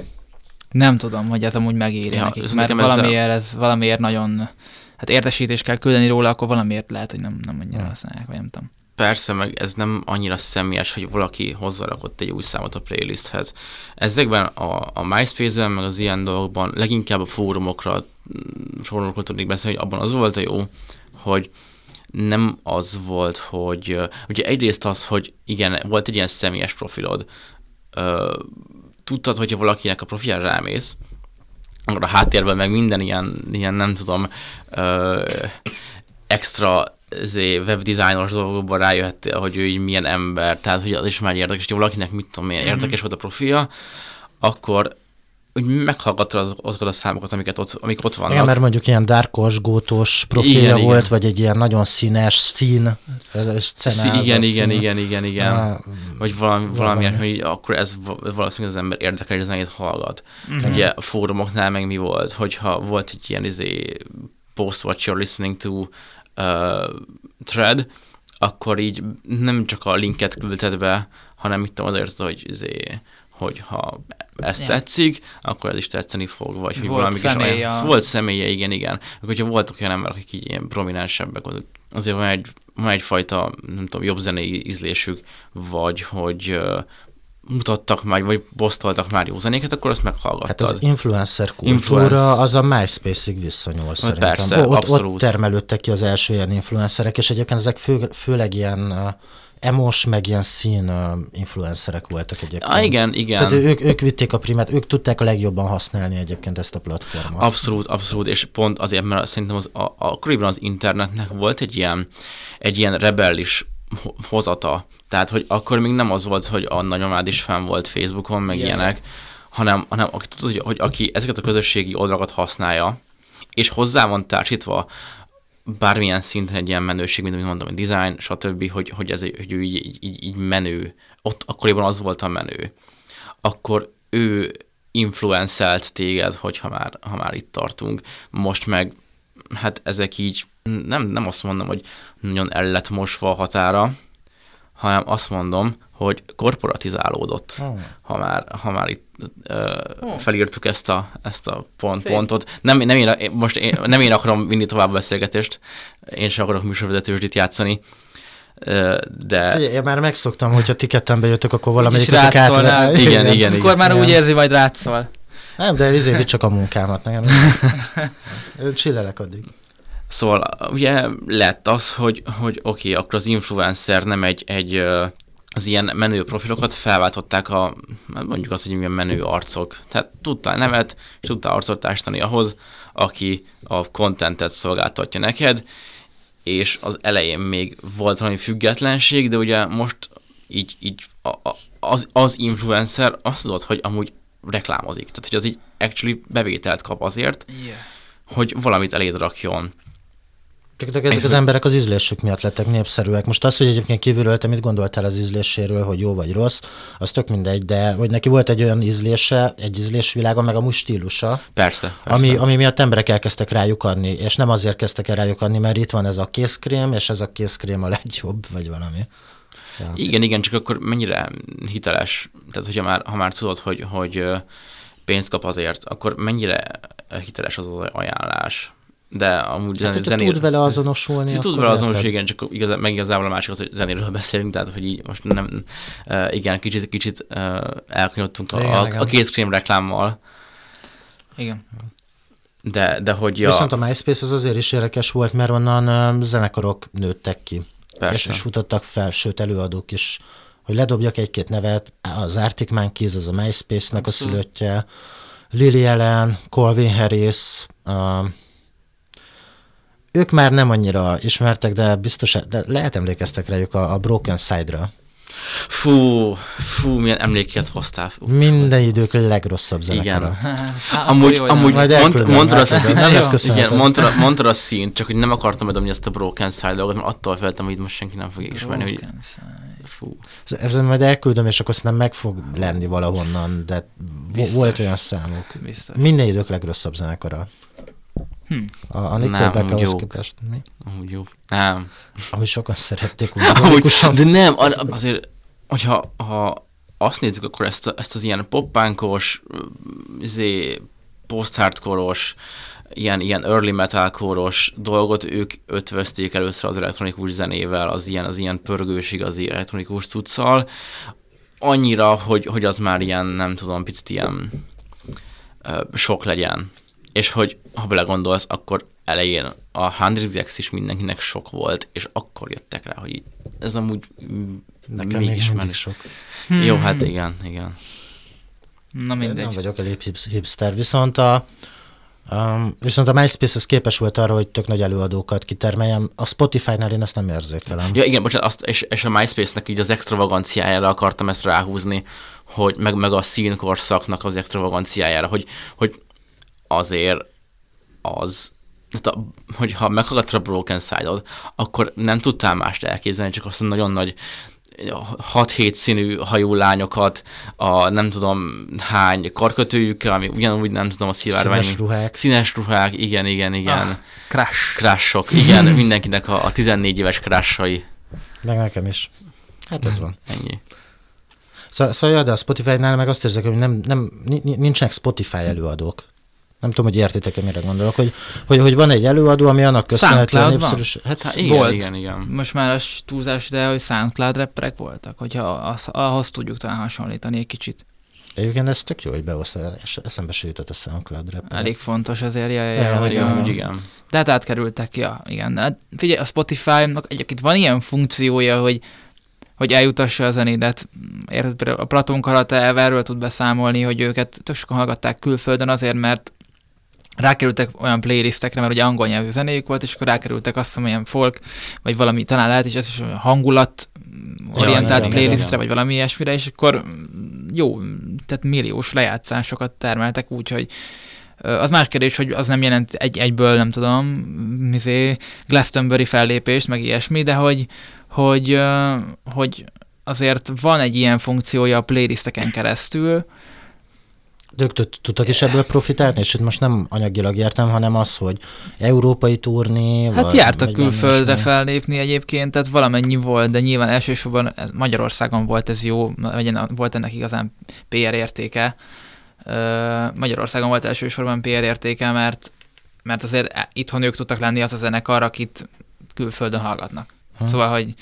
[SPEAKER 2] nem tudom, hogy ez amúgy megéri ja, nekik, mert valamiért, ez, valamiért nagyon, hát értesítést kell küldeni róla, akkor valamiért lehet, hogy nem, nem annyira használják, vagy nem tudom.
[SPEAKER 3] Persze, meg ez nem annyira személyes, hogy valaki hozzárakott egy új számot a playlisthez. Ezekben a, a MySpace-ben, meg az ilyen dolgokban leginkább a fórumokra, fórumokra tudnék beszélni, hogy abban az volt a jó, hogy nem az volt, hogy ugye egyrészt az, hogy igen, volt egy ilyen személyes profilod, tudtad, hogyha valakinek a profiljára rámész, akkor a háttérben meg minden ilyen, ilyen nem tudom, extra webdesignos dolgokban rájöhet, hogy ő így milyen ember, tehát hogy az is már érdekes, hogy valakinek mit tudom én, mhm. érdekes volt a profilja, akkor úgy meghallgatta az, azokat a számokat, amiket ott, amik ott vannak.
[SPEAKER 1] Igen, mert mondjuk ilyen dárkos, gótos profilja igen, volt, igen. vagy egy ilyen nagyon színes szín,
[SPEAKER 3] szín igen, igen, igen, igen, igen, ah, vagy valami, valami, hogy akkor ez valószínűleg az ember érdekel, hogy zenét hallgat. Uh-huh. Ugye a fórumoknál meg mi volt, hogyha volt egy ilyen izé, post what you're listening to uh, thread, akkor így nem csak a linket küldted be, hanem mit tudom, azért, hogy, izé, hogy ha ezt yeah. tetszik, akkor ez is tetszeni fog, vagy hogy
[SPEAKER 2] volt valami személye.
[SPEAKER 3] is Volt személye, igen, igen. Akkor, hogyha voltak olyan emberek, akik így ilyen prominensebbek, azért van, egy, van egyfajta, nem tudom, jobb zenei ízlésük, vagy hogy uh, mutattak már, vagy posztoltak már jó zenéket, akkor azt meghallgattad.
[SPEAKER 1] Hát az influencer kultúra Influence... az a MySpace-ig visszanyúl szerintem.
[SPEAKER 3] Persze,
[SPEAKER 1] ott,
[SPEAKER 3] abszolút.
[SPEAKER 1] ott termelődtek ki az első ilyen influencerek, és egyébként ezek fő, főleg ilyen emos, meg ilyen szín influencerek voltak egyébként.
[SPEAKER 3] Ah, igen, igen.
[SPEAKER 1] Tehát ők, ők vitték a primát, ők tudták a legjobban használni egyébként ezt a platformot.
[SPEAKER 3] Abszolút, abszolút, és pont azért, mert szerintem az, a, a, akkoriban az internetnek volt egy ilyen, egy ilyen rebellis hozata. Tehát, hogy akkor még nem az volt, hogy a nagyomád is fenn volt Facebookon, meg yeah. ilyenek, hanem, hanem aki, tudod, hogy, hogy aki ezeket a közösségi oldalakat használja, és hozzá van társítva bármilyen szinten egy ilyen menőség, mint amit mondom, a design, stb., hogy, hogy, ez, hogy ő így, így, így menő, ott akkoriban az volt a menő, akkor ő influencelt téged, hogyha már, ha már itt tartunk. Most meg, hát ezek így, nem, nem azt mondom, hogy nagyon el lett mosva a határa, hanem azt mondom, hogy korporatizálódott, oh. ha, már, ha már itt ö, oh. felírtuk ezt a, ezt a pont, pontot. Nem, nem én, most én, nem én akarom vinni tovább a beszélgetést, én sem akarok műsorvezetősdit játszani, de...
[SPEAKER 1] Figyelj, én már megszoktam, hogyha ti ketten bejöttök, akkor valamelyik
[SPEAKER 2] át...
[SPEAKER 3] Igen, igen, igen, igen.
[SPEAKER 2] Akkor már igen. úgy érzi, majd rátszol.
[SPEAKER 1] Nem, de izé, csak a munkámat nekem. Csillelek addig.
[SPEAKER 3] Szóval ugye lett az, hogy, hogy oké, okay, akkor az influencer nem egy, egy az ilyen menő profilokat felváltották a, hát mondjuk azt, hogy milyen menő arcok. Tehát tudtál nevet, és tudtál arcot tástani ahhoz, aki a kontentet szolgáltatja neked, és az elején még volt valami függetlenség, de ugye most így, így a, a, az, az influencer azt tudod, hogy amúgy reklámozik. Tehát, hogy az így actually bevételt kap azért, yeah. hogy valamit eléd rakjon.
[SPEAKER 1] Csak ezek az emberek az ízlésük miatt lettek népszerűek. Most az, hogy egyébként kívülről te mit gondoltál az ízléséről, hogy jó vagy rossz, az tök mindegy, de hogy neki volt egy olyan ízlése, egy ízlésvilága, meg amúgy stílusa.
[SPEAKER 3] Persze. persze.
[SPEAKER 1] Ami, ami miatt emberek elkezdtek rájuk adni, és nem azért kezdtek el rájuk adni, mert itt van ez a készkrém, és ez a készkrém a legjobb, vagy valami.
[SPEAKER 3] Ja. Igen, igen, csak akkor mennyire hiteles, tehát hogyha már, ha már tudod, hogy, hogy pénzt kap azért, akkor mennyire hiteles az az ajánlás? De amúgy
[SPEAKER 1] hát, zenér... tud vele azonosulni,
[SPEAKER 3] Tud vele azonosulni, igen, csak igaz, meg igazából a másik az, hogy zenéről beszélünk, tehát hogy így most nem, uh, igen, kicsit, kicsit uh, elkanyodtunk a, a, a kézkrém reklámmal.
[SPEAKER 2] Igen.
[SPEAKER 3] De, de hogy a...
[SPEAKER 1] Viszont a MySpace az azért is érdekes volt, mert onnan uh, zenekarok nőttek ki. Persze. És, és futottak fel, sőt előadók is, hogy ledobjak egy-két nevet, az Arctic Monkeys, az a MySpace-nek a szülöttje, Lily Allen, Colvin Harris, uh, ők már nem annyira ismertek, de biztos, de lehet emlékeztek rájuk a, a Broken Side-ra.
[SPEAKER 3] Fú, fú, milyen emléket hoztál. Fú,
[SPEAKER 1] Minden idők legrosszabb zenekara.
[SPEAKER 2] Hát,
[SPEAKER 3] Amúgy,
[SPEAKER 2] akkor jó,
[SPEAKER 3] amúgy
[SPEAKER 2] nem.
[SPEAKER 1] Majd
[SPEAKER 3] mond,
[SPEAKER 1] elküldöm,
[SPEAKER 3] mondtad, a
[SPEAKER 1] hát,
[SPEAKER 3] szín,
[SPEAKER 1] nem lesz
[SPEAKER 3] igen, mondtad, mondtad a színt, csak hogy nem akartam bedobni ezt a Broken Side dolgot, mert attól féltem, hogy itt most senki nem fogja ismerni, hogy fú.
[SPEAKER 1] Ezen majd elküldöm, és akkor szerintem meg fog lenni valahonnan, de
[SPEAKER 2] Biztos.
[SPEAKER 1] volt olyan számok.
[SPEAKER 2] Biztos.
[SPEAKER 1] Minden idők legrosszabb zenekara.
[SPEAKER 2] Hm.
[SPEAKER 1] A, a
[SPEAKER 3] jó.
[SPEAKER 1] képest, mi?
[SPEAKER 3] Amúgy jó. Nem.
[SPEAKER 1] Ahogy sokan szerették, úgy
[SPEAKER 3] Amúgy, de nem, a- azért, hogyha ha azt nézzük, akkor ezt, a, ezt az ilyen poppánkos, izé, post-hardcore-os, ilyen, ilyen early metalcore-os dolgot ők ötvözték először az elektronikus zenével, az ilyen, az ilyen pörgős igazi elektronikus cuccal, annyira, hogy, hogy az már ilyen, nem tudom, picit ilyen ö, sok legyen. És hogy, ha belegondolsz, akkor elején a Hundred is mindenkinek sok volt, és akkor jöttek rá, hogy ez amúgy
[SPEAKER 1] Nekem
[SPEAKER 3] még ismerős.
[SPEAKER 1] mindig sok.
[SPEAKER 2] Hmm.
[SPEAKER 3] Jó, hát igen, igen.
[SPEAKER 2] Na
[SPEAKER 1] Én
[SPEAKER 2] mindegy.
[SPEAKER 1] Nem vagyok elég hipster, viszont a, um, viszont a MySpace az képes volt arra, hogy tök nagy előadókat kitermeljem. A Spotify-nál én ezt nem érzékelem.
[SPEAKER 3] Ja, igen, bocsánat, azt, és, és a MySpace-nek így az extravaganciájára akartam ezt ráhúzni, hogy meg, meg a színkorszaknak az extravaganciájára, hogy, hogy azért az, tehát a, hogy ha meghallgattad a Broken Side-ot, akkor nem tudtál mást elképzelni, csak azt a nagyon nagy 6-7 színű hajú lányokat, a nem tudom hány karkötőjükkel, ami ugyanúgy nem tudom a szivárvány.
[SPEAKER 1] Színes ruhák.
[SPEAKER 3] Színes ruhák, igen, igen, igen.
[SPEAKER 2] Ah, crash.
[SPEAKER 3] Crashok, igen, mindenkinek a, a 14 éves crashai.
[SPEAKER 1] Meg nekem is. Hát ez van.
[SPEAKER 3] Ennyi.
[SPEAKER 1] Szóval, szóval ja, de a Spotify-nál meg azt érzek, hogy nem, nem, ni- ni- nincsenek Spotify előadók. Nem tudom, hogy értitek-e, mire gondolok, hogy, hogy, hogy van egy előadó, ami annak köszönhetően népszerűs. Hát,
[SPEAKER 3] Hát igen,
[SPEAKER 2] volt.
[SPEAKER 3] igen, igen.
[SPEAKER 2] Most már a túlzás ide, hogy SoundCloud rapperek voltak, hogyha az, ahhoz tudjuk talán hasonlítani egy kicsit.
[SPEAKER 1] Egyébként ez tök jó, hogy behozta, és eszembe se jutott a SoundCloud rap.
[SPEAKER 2] Elég fontos azért, ja, ja,
[SPEAKER 1] Ja,
[SPEAKER 2] ja, hogy
[SPEAKER 3] Igen,
[SPEAKER 2] a-
[SPEAKER 3] igen.
[SPEAKER 2] De hát átkerültek, ja, igen. Hát figyelj, a Spotify-nak egyébként van ilyen funkciója, hogy hogy eljutassa a zenédet. Érted, a Platon Karate erről tud beszámolni, hogy őket tök sokan hallgatták külföldön azért, mert rákerültek olyan playlistekre, mert ugye angol nyelvű zenéjük volt, és akkor rákerültek azt hiszem, ilyen folk, vagy valami, talán lehet is ez is olyan hangulat orientált
[SPEAKER 1] igen,
[SPEAKER 2] playlistre,
[SPEAKER 3] igen.
[SPEAKER 2] vagy valami ilyesmire, és akkor mm, jó, tehát milliós lejátszásokat termeltek úgy, hogy ö, az más kérdés, hogy az nem jelent egy egyből, nem tudom, mizé, Glastonbury fellépést, meg ilyesmi, de hogy, hogy, hogy azért van egy ilyen funkciója a playlisteken keresztül,
[SPEAKER 1] ők tud- tudtak is ebből profitálni, és itt most nem anyagilag értem, hanem az, hogy európai turné,
[SPEAKER 2] Hát
[SPEAKER 1] vagy,
[SPEAKER 2] jártak
[SPEAKER 1] vagy
[SPEAKER 2] külföldre
[SPEAKER 1] ilyesmi.
[SPEAKER 2] fellépni egyébként, tehát valamennyi volt, de nyilván elsősorban Magyarországon volt ez jó, vagy volt ennek igazán PR értéke. Magyarországon volt elsősorban PR értéke, mert, mert azért e- itthon ők tudtak lenni az a zenekar, akit külföldön hallgatnak.
[SPEAKER 1] Hm.
[SPEAKER 2] Szóval, hogy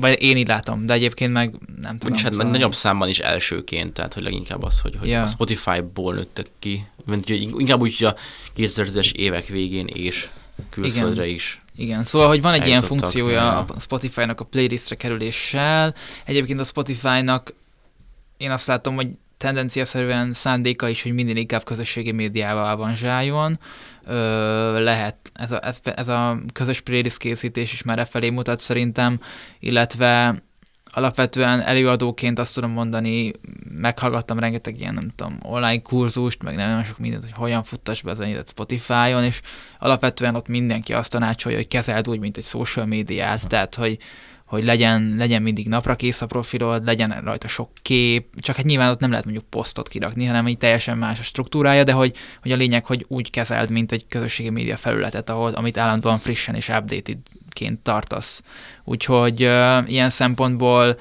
[SPEAKER 2] vagy én így látom, de egyébként meg nem tudom.
[SPEAKER 3] Vagyis hát
[SPEAKER 2] szóval...
[SPEAKER 3] nagyobb számban is elsőként, tehát hogy leginkább az, hogy, hogy
[SPEAKER 2] Ja.
[SPEAKER 3] a Spotify-ból nőttek ki, hogy inkább úgy, hogy a 2010-es évek végén és külföldre is.
[SPEAKER 2] Igen, szóval, hogy van egy ilyen funkciója
[SPEAKER 3] ja.
[SPEAKER 2] a Spotify-nak a playlistre kerüléssel. Egyébként a Spotify-nak én azt látom, hogy tendenciaszerűen szándéka is, hogy minél inkább közösségi médiával avanzsáljon. Ö, lehet, ez a, ez a közös playlist készítés is már e felé mutat szerintem, illetve alapvetően előadóként azt tudom mondani, meghallgattam rengeteg ilyen, nem tudom, online kurzust, meg nagyon sok mindent, hogy hogyan futtass be az zenédet Spotify-on, és alapvetően ott mindenki azt tanácsolja, hogy kezeld úgy, mint egy social médiát, tehát, hogy, hogy legyen, legyen mindig napra kész a profilod, legyen rajta sok kép, csak hát nyilván ott nem lehet mondjuk posztot kirakni, hanem így teljesen más a struktúrája, de hogy, hogy a lényeg, hogy úgy kezeld, mint egy közösségi média felületet, ahol, amit állandóan frissen és updatedként tartasz. Úgyhogy uh, ilyen szempontból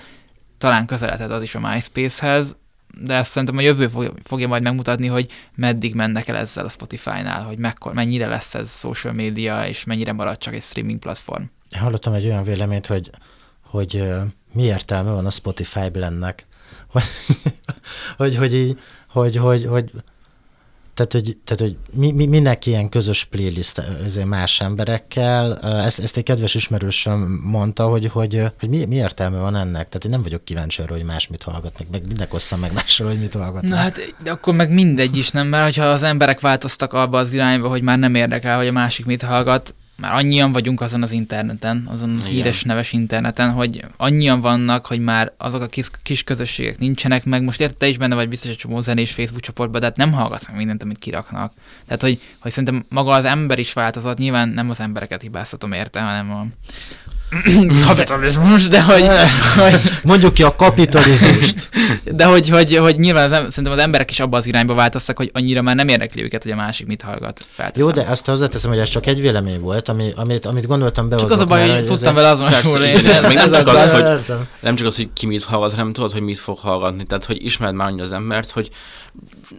[SPEAKER 2] talán közeledhet az is a MySpace-hez, de ezt szerintem a jövő fog- fogja majd megmutatni, hogy meddig mennek el ezzel a Spotify-nál, hogy mekkor, mennyire lesz ez social media, és mennyire marad csak egy streaming platform.
[SPEAKER 1] Hallottam egy olyan véleményt, hogy, hogy mi értelme van a Spotify blendnek. Hogy, hogy, hogy, így, hogy, hogy, hogy tehát, hogy, tehát, hogy mi, mi, minek ilyen közös playlist ezért más emberekkel. Ezt, ezt egy kedves ismerősöm mondta, hogy, hogy, hogy mi, mi értelme van ennek. Tehát én nem vagyok kíváncsi arra, hogy más mit hallgatnak, meg minek osszam meg másról, hogy mit hallgatnak.
[SPEAKER 2] Na hát, de akkor meg mindegy is, nem? Mert hogyha az emberek változtak abba az irányba, hogy már nem érdekel, hogy a másik mit hallgat, már annyian vagyunk azon az interneten, azon
[SPEAKER 3] Igen.
[SPEAKER 2] híres neves interneten, hogy annyian vannak, hogy már azok a kis, kis közösségek nincsenek meg. Most érted, te is benne vagy biztos egy csomó zenés Facebook csoportban, de hát nem hallgatsz meg mindent, amit kiraknak. Tehát, hogy, hogy szerintem maga az ember is változott, nyilván nem az embereket hibáztatom érte, hanem a kapitalizmus, de hogy, hogy,
[SPEAKER 1] Mondjuk ki a kapitalizmust.
[SPEAKER 2] de hogy, hogy, hogy nyilván az, em- szerintem az emberek is abba az irányba változtak, hogy annyira már nem érdekli őket, hogy a másik mit hallgat. Felteszem.
[SPEAKER 1] Jó, de azt hozzáteszem, hogy ez csak egy vélemény volt, ami, amit, amit gondoltam
[SPEAKER 2] Csak
[SPEAKER 1] behozok.
[SPEAKER 2] az a baj, hogy tudtam vele azonosulni.
[SPEAKER 3] Nem csak az, hogy-. Nem csak az, hogy ki mit hallgat, hanem tudod, hogy mit fog hallgatni. Tehát, hogy ismered már annyira az embert, hogy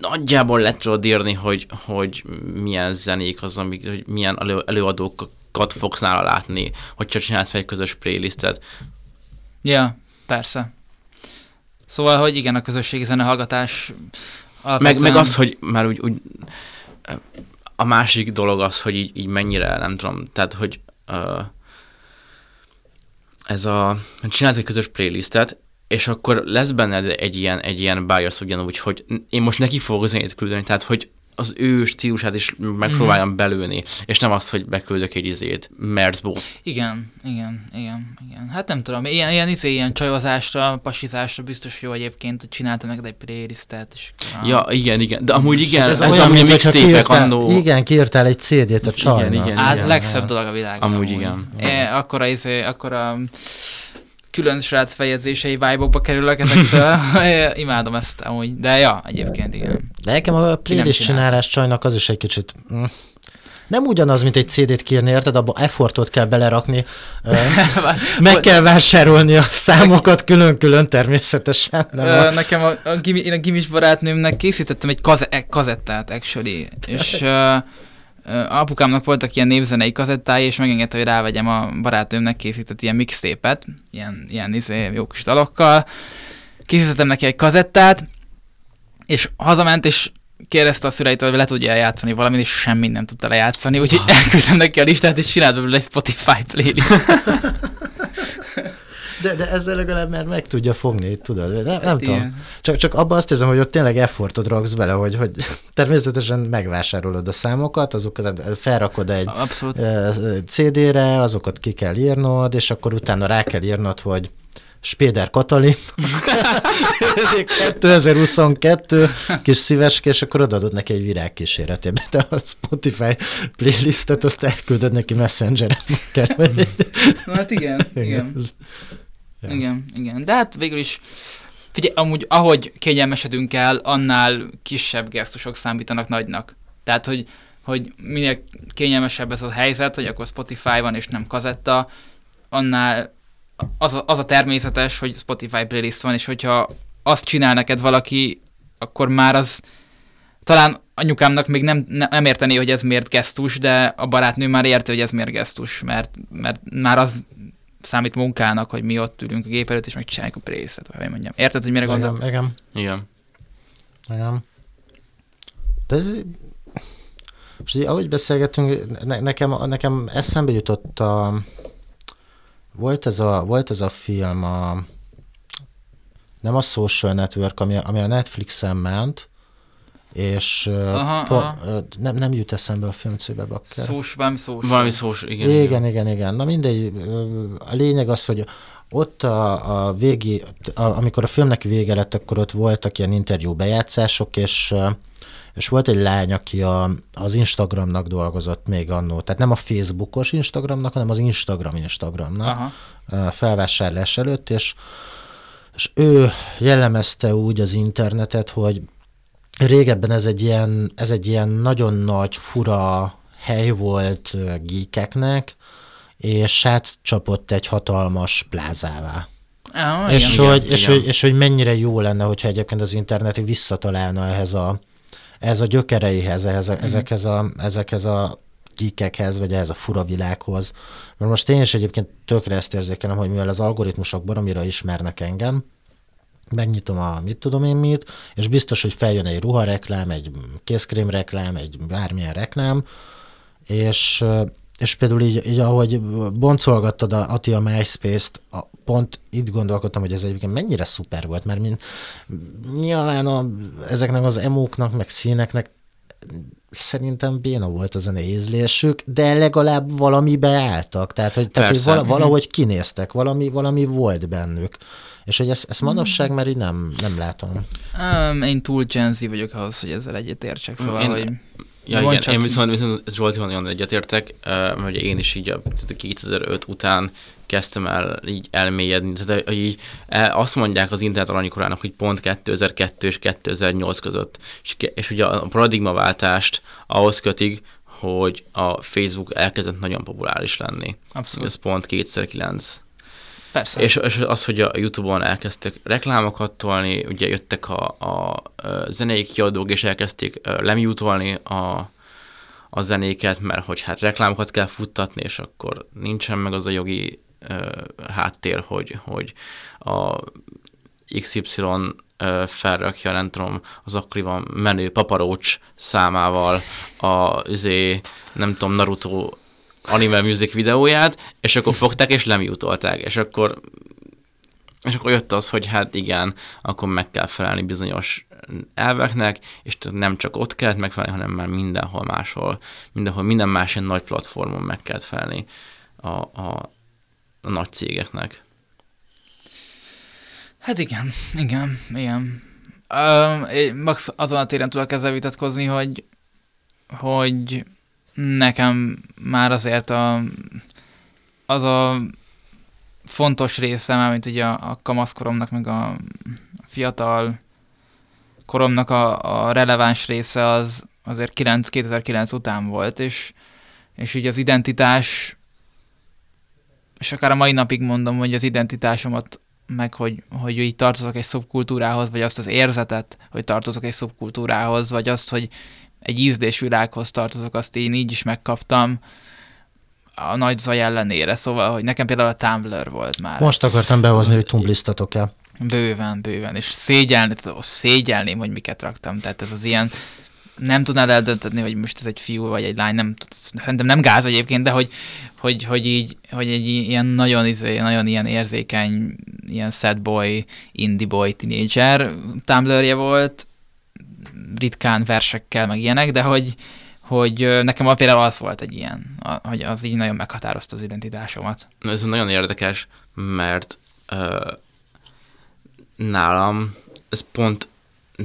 [SPEAKER 3] nagyjából le tudod írni, hogy, hogy milyen zenék az, amik, hogy milyen elő, előadókat fogsz nála látni, hogyha csinálsz egy közös playlistet.
[SPEAKER 2] Ja, persze. Szóval, hogy igen, a közösségi zenehallgatás
[SPEAKER 3] Meg,
[SPEAKER 2] alapvetően...
[SPEAKER 3] meg az, hogy már úgy, úgy a másik dolog az, hogy így, így mennyire, nem tudom, tehát, hogy uh, ez a, csinálsz egy közös playlistet, és akkor lesz benned egy ilyen, egy ilyen bias ugyanúgy, hogy én most neki fogok zenét küldeni, tehát, hogy az ő stílusát is megpróbáljam
[SPEAKER 2] Mhm.
[SPEAKER 3] belőni, és nem az, hogy beküldök egy izét, Merzból.
[SPEAKER 2] Igen, igen, igen, igen. Hát nem tudom, ilyen, ilyen, izé, ilyen csajozásra, pasizásra biztos jó egyébként, hogy csináltam neked egy playlistet, és...
[SPEAKER 3] Ja, igen, igen, de amúgy igen,
[SPEAKER 1] Hát
[SPEAKER 3] ez, ez
[SPEAKER 1] olyan,
[SPEAKER 3] ami a
[SPEAKER 1] mint
[SPEAKER 3] mixtépek
[SPEAKER 1] kiírtál-
[SPEAKER 3] annó.
[SPEAKER 1] Igen, kiírtál egy CD-t a csajnak.
[SPEAKER 3] igen,
[SPEAKER 2] Hát
[SPEAKER 3] igen.
[SPEAKER 2] legszebb dolog a világon.
[SPEAKER 3] Amúgy igen.
[SPEAKER 2] E, akkora, izé, akkora külön srác fejezései vibe kerülök ezektől. Imádom ezt amúgy. De ja, egyébként igen.
[SPEAKER 1] De nekem a playlist
[SPEAKER 2] csinál.
[SPEAKER 1] csinálás csajnak az is egy kicsit... mm, Nem ugyanaz, mint egy CD-t kírni, érted? Abba effortot kell belerakni, meg kell vásárolni a számokat külön-külön természetesen. Nem
[SPEAKER 2] Ö,
[SPEAKER 1] a...
[SPEAKER 2] nekem a, a, gimi, én a gimis barátnőmnek készítettem egy kaze, kazettát, actually, és apukámnak voltak ilyen népzenei kazettái, és megengedte, hogy rávegyem a barátnőmnek készített ilyen mixtépet, ilyen, ilyen izé, jó kis dalokkal. Készítettem neki egy kazettát, és hazament, és kérdezte a szüleitől, hogy le tudja játszani valamit, és semmit nem tudta lejátszani, úgyhogy elküldtem neki a listát, és csinált belőle egy Spotify playlist.
[SPEAKER 1] de, de ezzel legalább már meg tudja fogni, tudod? Nem, nem
[SPEAKER 2] Hát
[SPEAKER 1] tudom.
[SPEAKER 2] ilyen.
[SPEAKER 1] Csak, csak abban azt érzem, hogy ott tényleg effortot raksz bele, hogy, hogy természetesen megvásárolod a számokat, azokat felrakod egy
[SPEAKER 2] Abszolút.
[SPEAKER 1] CD-re, azokat ki kell írnod, és akkor utána rá kell írnod, hogy Spéder Katalin, 2022, kis szíveske, és akkor odaadod neki egy virág kíséretében, de a Spotify playlistet azt elküldöd neki messengeren.
[SPEAKER 2] Hát igen, igen.
[SPEAKER 1] Ez- Ja.
[SPEAKER 2] Igen, igen. De hát végül is, figyelj, amúgy ahogy kényelmesedünk el, annál kisebb gesztusok számítanak nagynak. Tehát, hogy, hogy minél kényelmesebb ez a helyzet, hogy akkor Spotify van és nem kazetta, annál az a, az a természetes, hogy Spotify playlist van, és hogyha azt csinál neked valaki, akkor már az talán anyukámnak még nem, ne- nem értené, hogy ez miért gesztus, de a barátnő már érti, hogy ez miért gesztus, mert, mert már az számít munkának, hogy mi ott ülünk a gép előtt, és megcsináljuk a prészet, vagy hogy mondjam. Érted, hogy mire?
[SPEAKER 1] Igen, igen,
[SPEAKER 3] Igen.
[SPEAKER 1] igen. De ez, most így, ahogy beszélgetünk, ne, nekem, nekem eszembe jutott a, volt ez a, volt ez a film, a, nem a Social Network, ami, ami a Netflixen ment, és
[SPEAKER 2] Aha,
[SPEAKER 1] po,
[SPEAKER 2] aha.
[SPEAKER 1] nem, nem jut eszembe a film címe, bakker.
[SPEAKER 2] Szós, valami szós.
[SPEAKER 3] Valami szós, igen.
[SPEAKER 1] Igen, igen, igen, igen. Na mindegy, a lényeg az, hogy ott a, a végi, a, amikor a filmnek vége lett, akkor ott voltak ilyen interjú bejátszások, és, és volt egy lány, aki a, az Instagramnak dolgozott még annó. Tehát nem a Facebookos Instagramnak, hanem az Instagram Instagramnak
[SPEAKER 2] Aha.
[SPEAKER 1] felvásárlás előtt, és, és ő jellemezte úgy az internetet, hogy régebben ez egy ilyen, ez egy ilyen nagyon nagy, fura hely volt ö, geekeknek, és átcsapott egy hatalmas plázává.
[SPEAKER 2] Ah,
[SPEAKER 1] és,
[SPEAKER 2] igen.
[SPEAKER 1] hogy,
[SPEAKER 3] igen,
[SPEAKER 1] és,
[SPEAKER 3] igen.
[SPEAKER 1] hogy, és hogy mennyire jó lenne, hogyha egyébként az internet visszatalálna ehhez a, ehhez a gyökereihez, ehhez a,
[SPEAKER 2] Mhm.
[SPEAKER 1] ezekhez, a, ezekhez a geekekhez, vagy ehhez a fura világhoz. Mert most én is egyébként tökre ezt érzékelem, hogy mivel az algoritmusok baromira ismernek engem, megnyitom a mit tudom én mit, és biztos, hogy feljön egy ruhareklám, egy kézkrém reklám, egy bármilyen reklám, és, és például így, így ahogy boncolgattad a Ati a MySpace-t, a, pont itt gondolkodtam, hogy ez egyébként mennyire szuper volt, mert mint, nyilván a, ezeknek az emóknak, meg színeknek szerintem béna volt a zenei ízlésük, de legalább valamibe álltak, tehát hogy, tehát, hogy vala, valahogy kinéztek, valami, valami volt bennük. És hogy ezt, ezt manapság már így nem, nem látom.
[SPEAKER 2] Um, én túl Gen Z vagyok ahhoz, hogy ezzel egyetértsek, szóval,
[SPEAKER 3] Én-
[SPEAKER 2] hogy...
[SPEAKER 3] Ja, igen,
[SPEAKER 2] csak.
[SPEAKER 3] én viszont, viszont Zsolti nagyon egyetértek, hogy én is így a 2005 után kezdtem el így elmélyedni. Tehát, hogy így e, azt mondják az internet aranykorának, hogy pont 2002 és 2008 között. És, és ugye a paradigmaváltást ahhoz kötik, hogy a Facebook elkezdett nagyon populáris lenni.
[SPEAKER 2] Abszolút.
[SPEAKER 3] Ez pont 2009.
[SPEAKER 2] Persze.
[SPEAKER 3] És, és az, hogy a Youtube-on elkezdtek reklámokat tolni, ugye jöttek a, a, a zenei kiadók, és elkezdték ö, lemutolni a, a zenéket, mert hogy hát reklámokat kell futtatni, és akkor nincsen meg az a jogi ö, háttér, hogy, hogy a XY ö, felrakja, nem tudom, az akkoriban menő paparócs számával a üzé, nem tudom, Naruto anime music videóját, és akkor fogták és lemutolták, és akkor és akkor jött az, hogy hát igen, akkor meg kell felelni bizonyos elveknek, és nem csak ott kellett megfelelni, hanem már mindenhol máshol, mindenhol, minden más ilyen nagy platformon meg kellett felelni a, a, a nagy cégeknek.
[SPEAKER 2] Hát igen, igen, igen. Um, max azon a téren tudok ezzel vitatkozni, hogy, hogy nekem már azért a, az a fontos része, már mint ugye a, a kamaszkoromnak, meg a fiatal koromnak a, a releváns része az azért 9, 2009 után volt, és, és így az identitás, és akár a mai napig mondom, hogy az identitásomat meg hogy, hogy így tartozok egy szubkultúrához, vagy azt az érzetet, hogy tartozok egy szubkultúrához, vagy azt, hogy egy ízlésvilághoz tartozok, azt én így is megkaptam a nagy zaj ellenére, szóval, hogy nekem például a Tumblr volt már.
[SPEAKER 1] Most akartam behozni, hogy tumblisztatok el.
[SPEAKER 2] Bőven, bőven, és szégyelni, szégyelném, hogy miket raktam, tehát ez az ilyen, nem tudnád eldönteni, hogy most ez egy fiú vagy egy lány, nem, szerintem nem gáz egyébként, de hogy, hogy, hogy így, hogy egy ilyen nagyon, izé, nagyon ilyen érzékeny, ilyen sad boy, indie boy, teenager Tumblrje volt, ritkán versekkel, meg ilyenek, de hogy, hogy nekem a például az volt egy ilyen, hogy az így nagyon meghatározta az identitásomat.
[SPEAKER 3] Ez nagyon érdekes, mert uh, nálam ez pont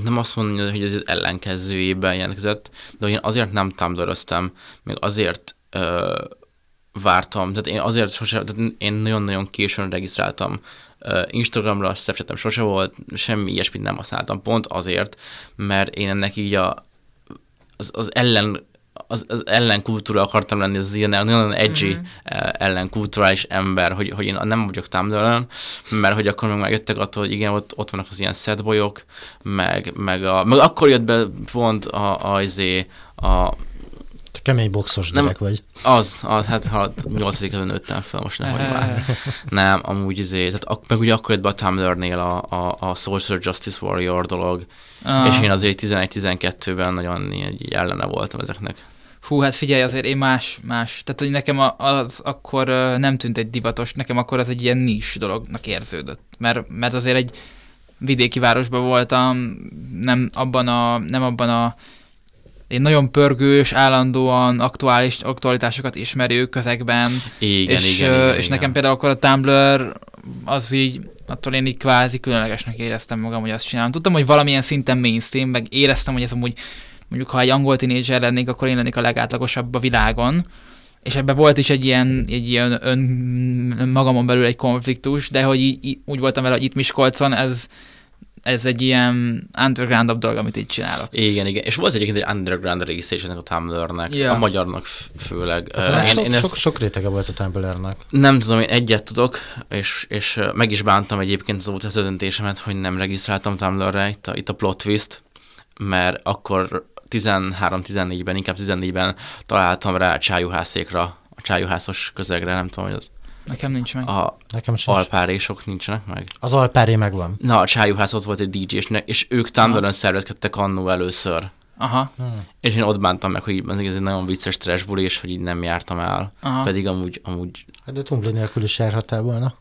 [SPEAKER 3] nem azt mondom, hogy ez ellenkezőjében jelentkezett, de én azért nem tumblröztem, még azért uh, vártam, tehát én azért sose, tehát én nagyon-nagyon későn regisztráltam Instagramra, Snapchatem sose volt, semmi ilyesmit nem használtam, pont azért, mert én ennek így a, az, az ellen az, az ellenkultúra akartam lenni, az ilyen nagyon edgy
[SPEAKER 2] Mhm.
[SPEAKER 3] mm-hmm. ellenkulturális ember, hogy, hogy én nem vagyok tumblr mert hogy akkor meg jöttek attól, hogy igen, ott, ott vannak az ilyen setbolyok, meg, meg, a, meg akkor jött be pont a, a, izé, a
[SPEAKER 1] Te kemény boxos
[SPEAKER 3] Nem.
[SPEAKER 1] gyerek vagy.
[SPEAKER 3] az, az hát ha 8. kerületben nőttem fel, most nem, hogy már. Nem, amúgy izé, tehát ak- meg ugye akkor jött be a Tumblr-nél a, a, a Social Justice Warrior dolog,
[SPEAKER 2] Ah.
[SPEAKER 3] és én azért 11-12-ben nagyon így, ellene voltam ezeknek.
[SPEAKER 2] Hú, hát figyelj, azért én más, más. Tehát, hogy nekem az akkor nem tűnt egy divatos, nekem akkor az egy ilyen nis dolognak érződött. Mert, mert azért egy vidéki városban voltam, nem abban a, nem abban a egy nagyon pörgős, állandóan aktuális, aktualitásokat ismerő közegben,
[SPEAKER 3] Igen,
[SPEAKER 2] és,
[SPEAKER 3] igen, igen,
[SPEAKER 2] és
[SPEAKER 3] igen.
[SPEAKER 2] nekem például akkor a Tumblr az így, attól én így kvázi különlegesnek éreztem magam, hogy azt csinálom. Tudtam, hogy valamilyen szinten mainstream, meg éreztem, hogy ez amúgy, mondjuk ha egy angol tínédzser lennék, akkor én lennék a legátlagosabb a világon. És ebben volt is egy ilyen, egy ilyen ön, magamon belül egy konfliktus, de hogy így, így, úgy voltam vele, hogy itt Miskolcon ez, ez egy ilyen undergroundabb dolog, amit itt csinálok.
[SPEAKER 3] Igen, igen. És volt egyébként egy underground része is ennek a Tumblr-nek,
[SPEAKER 2] Ja.
[SPEAKER 3] a magyarnak főleg.
[SPEAKER 1] Hát
[SPEAKER 3] én,
[SPEAKER 1] sok,
[SPEAKER 3] én ezt
[SPEAKER 1] sok, sok rétege volt a Tumblr-nek.
[SPEAKER 3] nem tudom, én egyet tudok, és, és meg is bántam egyébként az volt döntésemet, hogy nem regisztráltam Tumblr-re, itt a, itt a plot twist, mert akkor 13-14-ben, inkább 14-ben találtam rá a csájuhászékra, a csájuhászos közegre, nem tudom, hogy az
[SPEAKER 2] Nekem nincs meg.
[SPEAKER 3] a
[SPEAKER 1] Nekem sem.
[SPEAKER 3] alpárésok nincsenek meg.
[SPEAKER 1] Az alpáré megvan.
[SPEAKER 3] Na, a csájuhász ott volt egy DJ, és, ne, és ők Tumblr-ön szervezkedtek annó először.
[SPEAKER 2] Aha,
[SPEAKER 1] Hmm.
[SPEAKER 3] És én ott bántam meg, hogy így- ez egy nagyon vicces trash buli, és hogy így nem jártam el.
[SPEAKER 2] aha.
[SPEAKER 3] Pedig amúgy, amúgy
[SPEAKER 1] Hát de Tumblr nélkül is járhattál volna.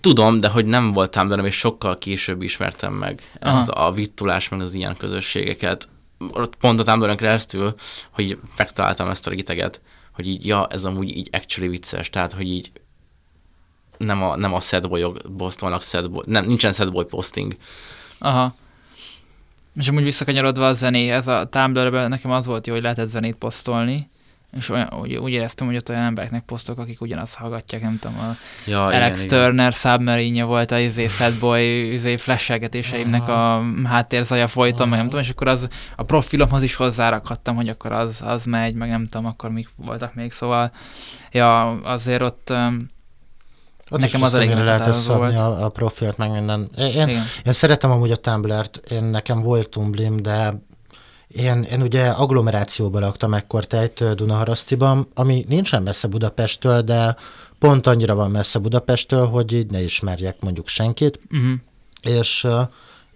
[SPEAKER 3] tudom, de hogy nem voltam benne, és sokkal később ismertem meg
[SPEAKER 2] Aha.
[SPEAKER 3] ezt a vittulás, meg az ilyen közösségeket. ott pont a Tumblr-on keresztül, hogy megtaláltam ezt a réteget, hogy így, ja, ez amúgy így actually vicces, tehát, hogy így nem a, nem a sad boy-ok posztolnak sad boy, nem, nincsen sad boy posting.
[SPEAKER 2] Aha. És amúgy visszakanyarodva a zenéhez, a Tumblr-ben nekem az volt jó, hogy lehetett zenét posztolni, és olyan, úgy, úgy éreztem, hogy ott olyan embereknek posztok, akik ugyanazt hallgatják, nem tudom, a
[SPEAKER 3] Ja,
[SPEAKER 2] Alex Turner submarine volt a izé sad boy izé flashelgetéseimnek a háttérzaja folyton, meg nem tudom, és akkor az a profilomhoz is hozzárakhattam, hogy akkor az, az megy, meg nem tudom, akkor mik voltak még, szóval ja, azért ott um,
[SPEAKER 1] Ott
[SPEAKER 2] Nekem az
[SPEAKER 1] visszamére lehet
[SPEAKER 2] volt.
[SPEAKER 1] a, a profilt, meg minden. Én, én, én szeretem amúgy a Tumblr-t, én nekem volt Tumblim, de én, én ugye agglomerációban laktam ekkor tejt Dunaharasztiban, ami nincsen messze Budapesttől, de pont annyira van messze Budapesttől, hogy így ne ismerjek mondjuk senkit,
[SPEAKER 2] Uh-huh.
[SPEAKER 1] és uh,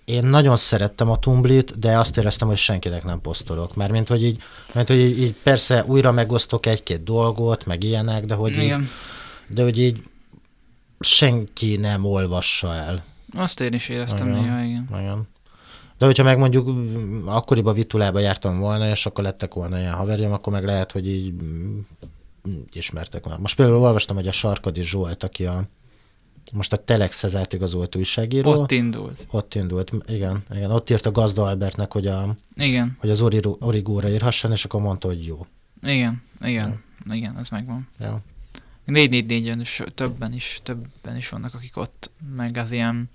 [SPEAKER 1] én nagyon szerettem a Tumblit, de azt éreztem, hogy senkinek nem posztolok. Mert mint hogy így, mert hogy így, így persze újra megosztok egy-két dolgot, meg ilyenek, de hogy, így,
[SPEAKER 2] Igen.
[SPEAKER 1] de hogy így senki nem olvassa el.
[SPEAKER 2] Azt én is éreztem
[SPEAKER 1] Igen.
[SPEAKER 2] néha, igen.
[SPEAKER 1] Igen. De hogyha meg mondjuk mm, akkoriban Vitulába jártam volna, és akkor lettek volna ilyen haverjaim, akkor meg lehet, hogy így mm, mm, ismertek már. Most például olvastam, hogy a Sarkadi Zsolt, aki a most a Telexhez átigazolt újságíró.
[SPEAKER 2] Ott indult.
[SPEAKER 1] ott indult, igen, igen. Ott írt a Gazda Albertnek, hogy, a,
[SPEAKER 2] Igen,
[SPEAKER 1] hogy az Ori- Origóra írhasson, és akkor mondta, hogy jó.
[SPEAKER 2] igen, igen, igen, ez megvan.
[SPEAKER 1] Ja.
[SPEAKER 2] 444-en is, többen is, többen is vannak, akik ott, meg az ilyen,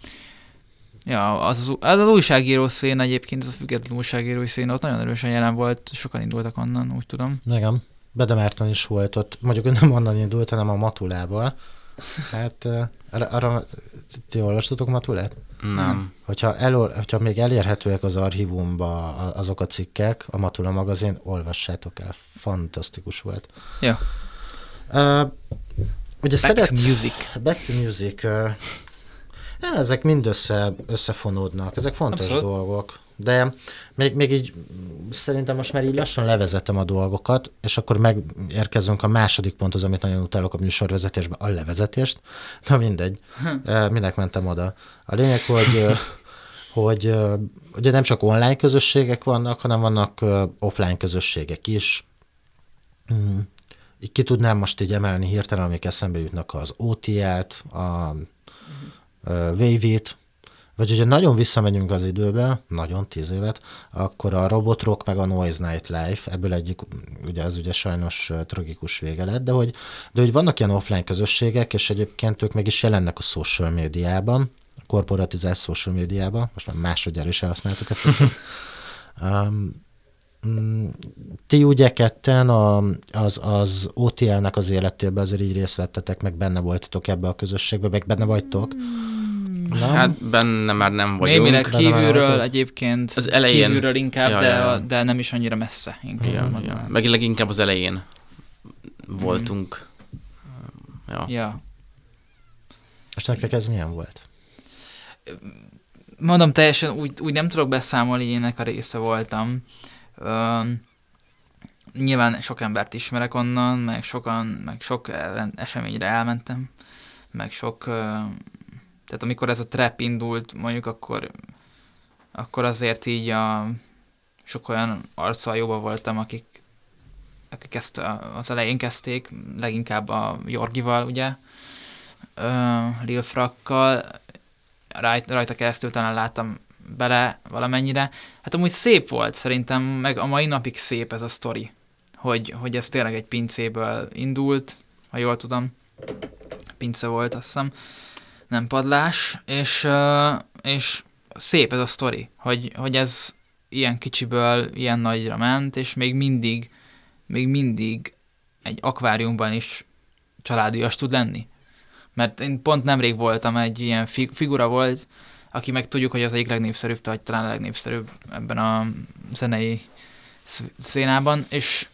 [SPEAKER 2] ja, az az, az, az újságíró szén egyébként, az a független újságírói szén ott nagyon erősen jelen volt, sokan indultak onnan, úgy tudom.
[SPEAKER 1] Igen. Bede Márton is volt ott, mondjuk nem onnan indult, hanem a Matulából. Hát arra, arra ti olvastatok Matulát?
[SPEAKER 3] Nem.
[SPEAKER 1] Hogyha, elol, hogyha még elérhetőek az archívumba azok a cikkek, a Matula magazin, olvassátok el. Fantasztikus volt.
[SPEAKER 2] Ja.
[SPEAKER 1] Uh, ugye
[SPEAKER 2] Back
[SPEAKER 1] szeret...
[SPEAKER 2] to music.
[SPEAKER 1] Back to music. Uh, ezek mind össze, összefonódnak, ezek fontos
[SPEAKER 2] Abszolút.
[SPEAKER 1] Dolgok. De még, még így szerintem most már így lassan levezetem a dolgokat, és akkor megérkezünk a második ponthoz, amit nagyon utálok a műsorvezetésben, a levezetést. Na mindegy, Eh, minek mentem oda. A lényeg, hogy, hogy ugye nem csak online közösségek vannak, hanem vannak offline közösségek is. Így ki tudnám most így emelni hirtelen, amik eszembe jutnak az OTL-t, a uh, Wave-it, vagy hogyha nagyon visszamegyünk az időbe, nagyon tíz évet, akkor a Robotrock meg a Noise Night Life, ebből egyik, ugye az ugye sajnos tragikus vége lett, de hogy, de hogy vannak ilyen offline közösségek, és egyébként ők meg is jelennek a social médiában, a korporatizált social médiában, most már másodjára is elhasználtuk ezt a szót. Um, ti ugye ketten a, az, az OTL-nek az életében azért így részt vettetek, meg benne voltatok ebbe a közösségbe, meg benne vagytok. Nem?
[SPEAKER 3] Hát benne már nem vagyunk.
[SPEAKER 2] Némileg kívülről egyébként,
[SPEAKER 3] Az elején.
[SPEAKER 2] kívülről inkább,
[SPEAKER 3] Ja,
[SPEAKER 2] de,
[SPEAKER 3] ja,
[SPEAKER 2] de nem is annyira messze. Inkább
[SPEAKER 3] Ja, ja. Meg leginkább az elején voltunk. Ja.
[SPEAKER 2] ja.
[SPEAKER 1] És nektek ez milyen volt?
[SPEAKER 2] mondom, teljesen úgy, úgy nem tudok beszámolni, én ennek a része voltam. Üm, nyilván sok embert ismerek onnan, meg sokan, meg sok eseményre elmentem, meg sok, ö, tehát amikor ez a trap indult, mondjuk akkor, akkor azért így a, sok olyan arccal jóba voltam, akik, akik ezt az elején kezdték, leginkább a Jorgival, ugye, ö, Lil Frakkal, rajta keresztül talán láttam bele valamennyire. Hát amúgy szép volt, szerintem, meg a mai napig szép ez a sztori, hogy, hogy ez tényleg egy pincéből indult, ha jól tudom. Pince volt, azt hiszem, nem padlás, és, és szép ez a sztori, hogy, hogy ez ilyen kicsiből ilyen nagyra ment, és még mindig, még mindig egy akváriumban is családias tud lenni. Mert én pont nemrég voltam, egy ilyen fi- figura volt, aki meg tudjuk, hogy az egyik legnépszerűbb, vagy talán a legnépszerűbb ebben a zenei sz- szénában, és,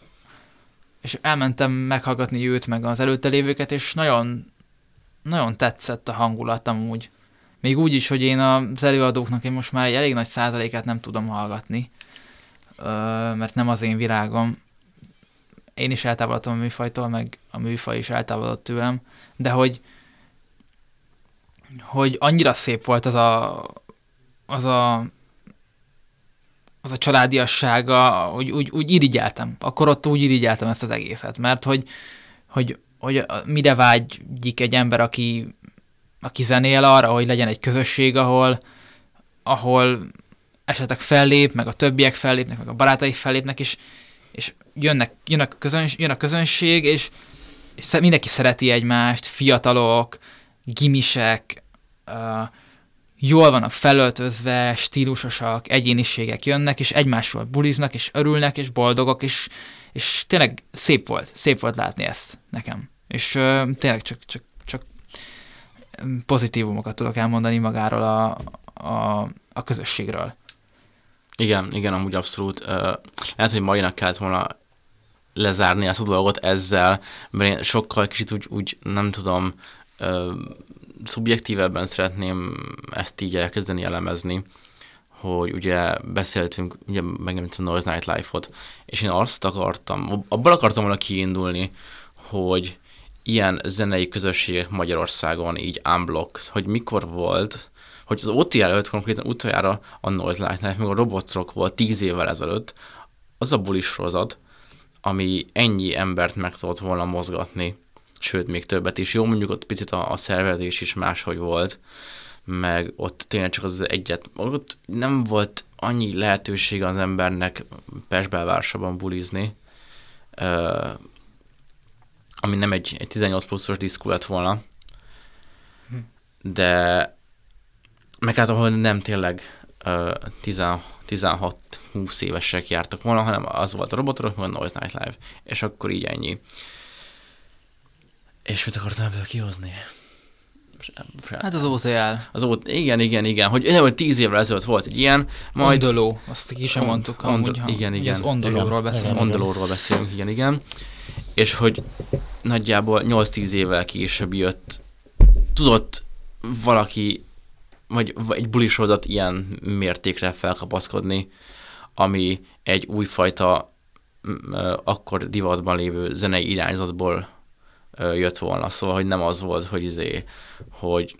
[SPEAKER 2] és elmentem meghallgatni őt, meg az előtte lévőket, és nagyon, nagyon tetszett a hangulat amúgy. Még úgy is, hogy én az előadóknak én most már egy elég nagy százalékát nem tudom hallgatni, mert nem az én világom. Én is eltávolodtam a műfajtól, meg a műfaj is eltávolodott tőlem, de hogy hogy annyira szép volt az a az a az a családiassága, hogy úgy, úgy irigyeltem. Akkor ott úgy irigyeltem ezt az egészet, mert hogy, hogy, hogy mire vágyik egy ember, aki, aki zenél arra, hogy legyen egy közösség, ahol, ahol esetleg fellép, meg a többiek fellépnek, meg a barátai fellépnek, és, és jönnek, jön, a közönség, jön a közönség, és, és mindenki szereti egymást, fiatalok, gimisek, uh, jól vannak felöltözve, stílusosak, egyéniségek jönnek, és egymásról buliznak, és örülnek, és boldogok, és, és tényleg szép volt, szép volt látni ezt nekem. És tényleg csak, csak, csak pozitívumokat tudok elmondani magáról a, a, a közösségről.
[SPEAKER 3] Igen, igen, amúgy abszolút. Uh, lehet, hogy Marinak kellett volna lezárni ezt a dolgot ezzel, mert én sokkal kicsit úgy, úgy nem tudom, szubjektívebben szeretném ezt így elkezdeni elemezni, hogy ugye beszéltünk, ugye megint a Noise Night Life-ot, és én azt akartam, abban akartam volna kiindulni, hogy ilyen zenei közösségek Magyarországon így unblock, hogy mikor volt, hogy az OTL előtt konkrétan utoljára a Noise Light Night, meg a Robots Rock volt tíz évvel ezelőtt, az a bulis sorozat, ami ennyi embert meg tudott volna mozgatni, sőt, még többet is. Jó, mondjuk ott picit a, a szervezés is máshogy volt, meg ott tényleg csak az egyet, ott nem volt annyi lehetősége az embernek Pest belvárosában bulizni, uh, ami nem egy, egy 18 pluszos diszkó lett volna, de meg hát ahol nem tényleg uh, 16-20 évesek jártak volna, hanem az volt a robotorok, meg a Noise Night Live. És akkor így ennyi. És mit akartam ebből kihozni?
[SPEAKER 2] Hát az OTL.
[SPEAKER 3] Az OT, igen, igen, igen, hogy, hogy tíz évvel ezelőtt volt egy ilyen,
[SPEAKER 2] majd... Ondoló, azt ki sem mondtuk
[SPEAKER 3] Ondol, amúgy, igen, igen. Az
[SPEAKER 2] ondolóról beszélünk.
[SPEAKER 3] Az ondolóról beszélünk, igen, igen. És hogy nagyjából 8-10 évvel később jött, tudott valaki, vagy egy bulisorozat ilyen mértékre felkapaszkodni, ami egy újfajta akkor divatban lévő zenei irányzatból jött volna. Szóval, hogy nem az volt, hogy izé, hogy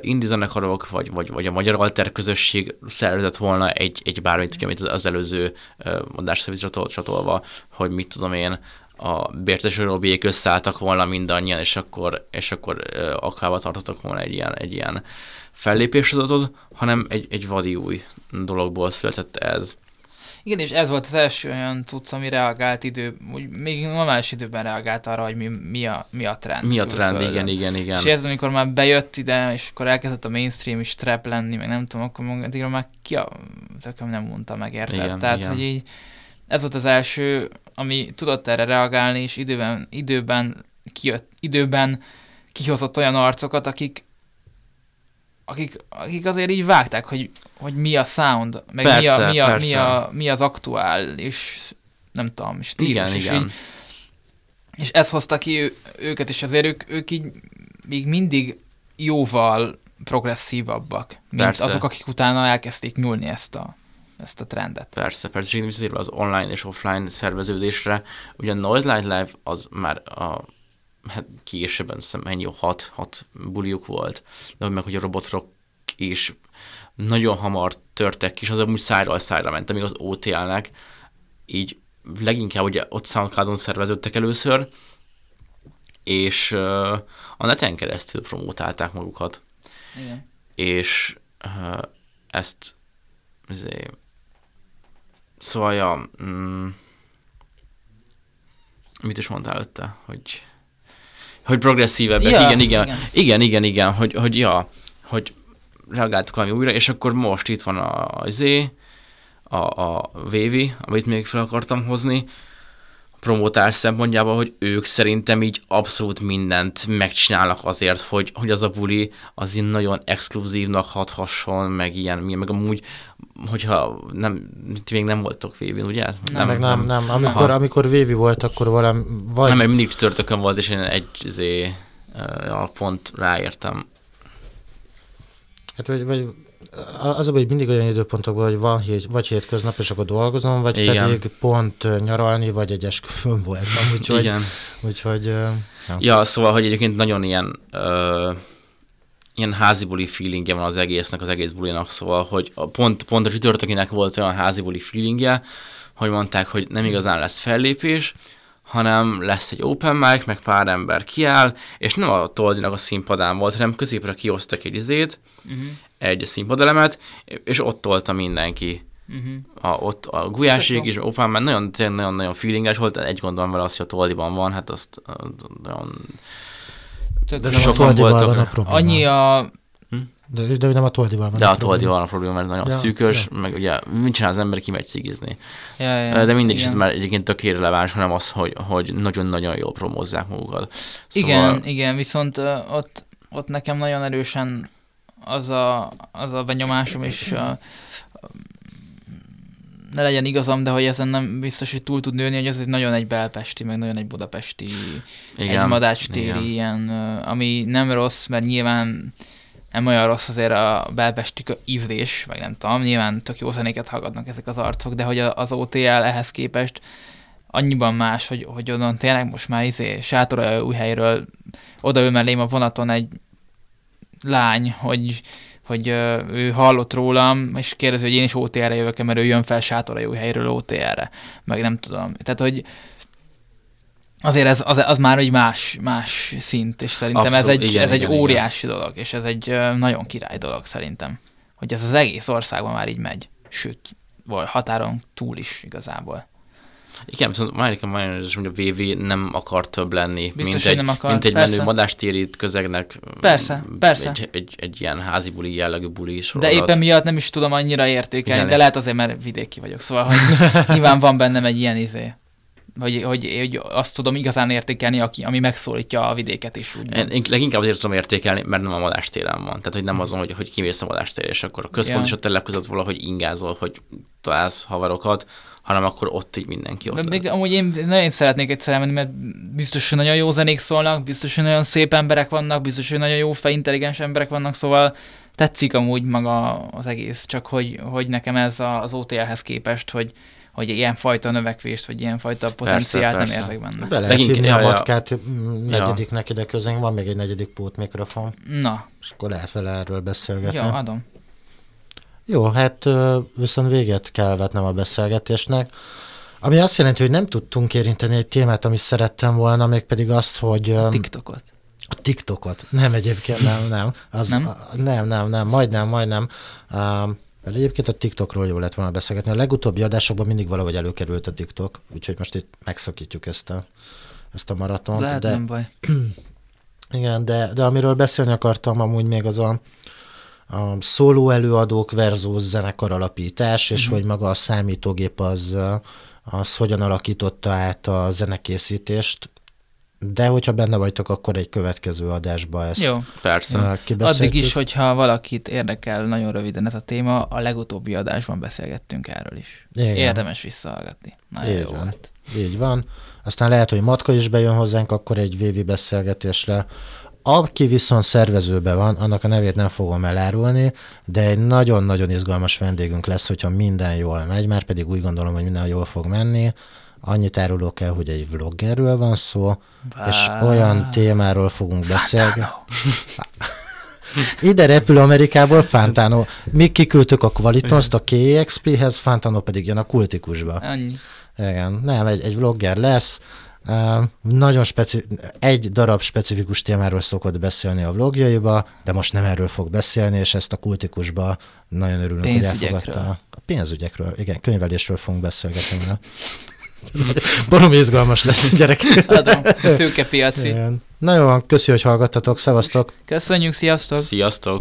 [SPEAKER 3] indie zenekarok, vagy, vagy, vagy a magyar alter közösség szervezett volna egy, egy bármit, ugye, amit az előző adásszerviz csatolva, hogy mit tudom én, a Bértes Robiék összeálltak volna mindannyian, és akkor, és akkor akába tartottak volna egy ilyen, egy ilyen fellépés az, hanem egy, egy vadi új dologból született ez.
[SPEAKER 2] Igen, és ez volt az első olyan cucc, ami reagált idő, úgy még normális időben reagált arra, hogy mi, mi, a, mi a trend.
[SPEAKER 3] Mi a trend, igen, igen, igen.
[SPEAKER 2] És ez, amikor már bejött ide, és akkor elkezdett a mainstream is trap lenni, meg nem tudom, akkor addigra már ki a tököm nem mondta meg, érted? Igen, Tehát, igen. hogy így ez volt az első, ami tudott erre reagálni, és időben, időben kijött, időben kihozott olyan arcokat, akik akik, akik azért így vágták, hogy, hogy mi a sound, meg persze, mi, a, mi, a, mi, a, mi az aktuális, nem tudom, stílus.
[SPEAKER 3] Igen, és igen. Így,
[SPEAKER 2] és ez hozta ki ő, őket, és azért ők, ők így még mindig jóval progresszívabbak, mint persze. azok, akik utána elkezdték nyúlni ezt a, ezt a trendet.
[SPEAKER 3] Persze, persze, és visszatérve az online és offline szerveződésre, ugye a Noise Light Live az már a hát később, hiszem ennyi, hat, hat buliuk volt, de meg hogy a robotrok is nagyon hamar törtek és az amúgy szájról szájra ment, amíg az OTL-nek így leginkább ugye ott soundcloud szerveződtek először, és uh, a neten keresztül promotálták magukat.
[SPEAKER 2] Igen.
[SPEAKER 3] És uh, ezt azért, szóval ja, mm, mit is mondtál előtte, hogy hogy progresszívebbek, ja, igen, igen, igen, igen, igen, igen, hogy, hogy ja, hogy reagáltuk valami újra, és akkor most itt van a Z, a, a VV, amit még fel akartam hozni, promotás szempontjából, hogy ők szerintem így abszolút mindent megcsinálnak azért, hogy, hogy az a buli az így nagyon exkluzívnak hathasson, meg ilyen, meg amúgy, hogyha nem, ti még nem voltok Vévin, ugye? Nem,
[SPEAKER 1] nem, meg nem, nem. Amikor, amikor Vévi volt, akkor valami...
[SPEAKER 3] Vagy... Nem, mert mindig törtökön volt, és én egy zé, a pont ráértem.
[SPEAKER 1] Hát vagy, vagy az a hogy mindig olyan időpontokban, hogy van hét, vagy hétköznap, és akkor dolgozom, vagy Igen. pedig pont nyaralni, vagy egy esküvőn voltam. Úgyhogy, Igen. Úgyhogy,
[SPEAKER 3] ja. ja, szóval, hogy egyébként nagyon ilyen ö, ilyen házibuli feelingje van az egésznek, az egész bulinak, szóval, hogy a pont, pont a csütörtökinek volt olyan házibuli feelingje, hogy mondták, hogy nem igazán lesz fellépés, hanem lesz egy open mic, meg pár ember kiáll, és nem a Toldinak a színpadán volt, hanem középre kiosztak egy izét, uh-huh. Egy színpadelemet, és ott tolta mindenki. Uh-huh. A, ott a gulyásék is, Open Man nagyon, nagyon, nagyon feelinges volt, egy gondom vele az, hogy a Toldiban van, hát azt nagyon
[SPEAKER 1] de nem sokan a voltak. Van a probléma.
[SPEAKER 2] Annyi a...
[SPEAKER 1] Hm? De, de nem a Toldival van
[SPEAKER 3] De a, a Toldival van a probléma, mert nagyon ja, szűkös, ja. meg ugye mit csinál az ember, kimegy cigizni. Ja, ja, de mindig is ez már egyébként tök releváns, hanem az, hogy, hogy nagyon-nagyon jól promózzák magukat.
[SPEAKER 2] Szóval... Igen, igen, viszont ott, ott nekem nagyon erősen az a, az a benyomásom, és uh, ne legyen igazam, de hogy ezen nem biztos, hogy túl tud nőni, hogy ez egy nagyon egy belpesti, meg nagyon egy budapesti, igen, egy madácstéri igen. ilyen, ami nem rossz, mert nyilván nem olyan rossz azért a belpesti ízlés, vagy nem tudom, nyilván tök jó zenéket hallgatnak ezek az arcok, de hogy az OTL ehhez képest annyiban más, hogy, hogy onnan tényleg most már izé sátora új helyről odaül mellém a vonaton egy lány, hogy hogy ő hallott rólam, és kérdezi, hogy én is OTR-re jövök mert ő jön fel sátora jó helyről OTR-re, meg nem tudom. Tehát, hogy azért ez az, az már egy más, más szint, és szerintem Abszolút, ez egy, igen, ez igen, egy óriási igen. dolog, és ez egy nagyon király dolog szerintem, hogy ez az egész országban már így megy, sőt, határon túl is igazából.
[SPEAKER 3] Igen, viszont Márika Majones, hogy a VV nem akar több lenni,
[SPEAKER 2] Biztos,
[SPEAKER 3] mint, egy,
[SPEAKER 2] nem akar.
[SPEAKER 3] mint egy persze. menő madástéri közegnek.
[SPEAKER 2] Persze, persze.
[SPEAKER 3] Egy, egy, egy ilyen házi buli jellegű buli
[SPEAKER 2] sorozat. De éppen miatt nem is tudom annyira értékelni, Igen. de lehet azért, mert vidéki vagyok, szóval hogy nyilván van bennem egy ilyen izé hogy, hogy, hogy azt tudom igazán értékelni, aki, ami megszólítja a vidéket is. Úgy
[SPEAKER 3] én, én leginkább azért tudom értékelni, mert nem a madástéren van. Tehát, hogy nem azon, hogy, hogy kimész a madástér, és akkor a központ ja. és a telep között valahogy ingázol, hogy találsz haverokat, hanem akkor ott így mindenki ott.
[SPEAKER 2] De még amúgy én nagyon szeretnék egyszer elmenni, mert biztos, hogy nagyon jó zenék szólnak, biztos, hogy nagyon szép emberek vannak, biztos, hogy nagyon jó fej, intelligens emberek vannak, szóval tetszik amúgy maga az egész, csak hogy, hogy nekem ez az OTL-hez képest, hogy, hogy ilyen fajta növekvést, vagy ilyen fajta potenciált persze, nem érzek benne.
[SPEAKER 1] Be lehet hívni a matkát negyediknek ide közénk, van még egy negyedik pót mikrofon.
[SPEAKER 2] Na.
[SPEAKER 1] És akkor lehet vele erről beszélgetni.
[SPEAKER 2] Jó, adom.
[SPEAKER 1] Jó, hát viszont véget kell vetnem a beszélgetésnek. Ami azt jelenti, hogy nem tudtunk érinteni egy témát, amit szerettem volna, mégpedig azt, hogy...
[SPEAKER 2] A TikTokot.
[SPEAKER 1] A TikTokot. Nem egyébként, nem, nem. Az, nem? A, nem, nem, nem, majdnem, majdnem. Um, mert egyébként a TikTokról jó lett volna beszélgetni. A legutóbbi adásokban mindig valahogy előkerült a TikTok, úgyhogy most itt megszakítjuk ezt a, ezt a maratont.
[SPEAKER 2] Lehet,
[SPEAKER 1] de,
[SPEAKER 2] nem baj.
[SPEAKER 1] Igen, de, de amiről beszélni akartam amúgy még az a, a szóló előadók versus zenekar alapítás, és uh-huh. hogy maga a számítógép az, az hogyan alakította át a zenekészítést, de hogyha benne vagytok, akkor egy következő adásba ezt
[SPEAKER 2] Jó.
[SPEAKER 3] Persze.
[SPEAKER 2] Addig is, hogyha valakit érdekel nagyon röviden ez a téma, a legutóbbi adásban beszélgettünk erről is. Igen. Érdemes visszahallgatni. Nagyon Így jó
[SPEAKER 1] van. Lett. Így van. Aztán lehet, hogy Matka is bejön hozzánk akkor egy VV beszélgetésre. Aki viszont szervezőben van, annak a nevét nem fogom elárulni, de egy nagyon-nagyon izgalmas vendégünk lesz, hogyha minden jól megy, már pedig úgy gondolom, hogy minden jól fog menni. Annyit árulok el, hogy egy vloggerről van szó, Bá... és olyan témáról fogunk beszélni. Ide repül Amerikából Fantano. Mi kiküldtük a Qualitas-t a KXP-hez, Fantano pedig jön a kultikusba.
[SPEAKER 2] Annyi.
[SPEAKER 1] Igen, nem, egy, egy vlogger lesz, nagyon speci- egy darab specifikus témáról szokott beszélni a vlogjaiba, de most nem erről fog beszélni, és ezt a kultikusba nagyon örülünk, hogy elfogadta. A pénzügyekről, igen, könyvelésről fogunk beszélgetni. Barom izgalmas lesz, gyerekek.
[SPEAKER 2] Adom, tőkepiaci.
[SPEAKER 1] Igen. Na jó köszi, hogy hallgattatok, szevasztok.
[SPEAKER 2] Köszönjük, sziasztok.
[SPEAKER 3] Sziasztok.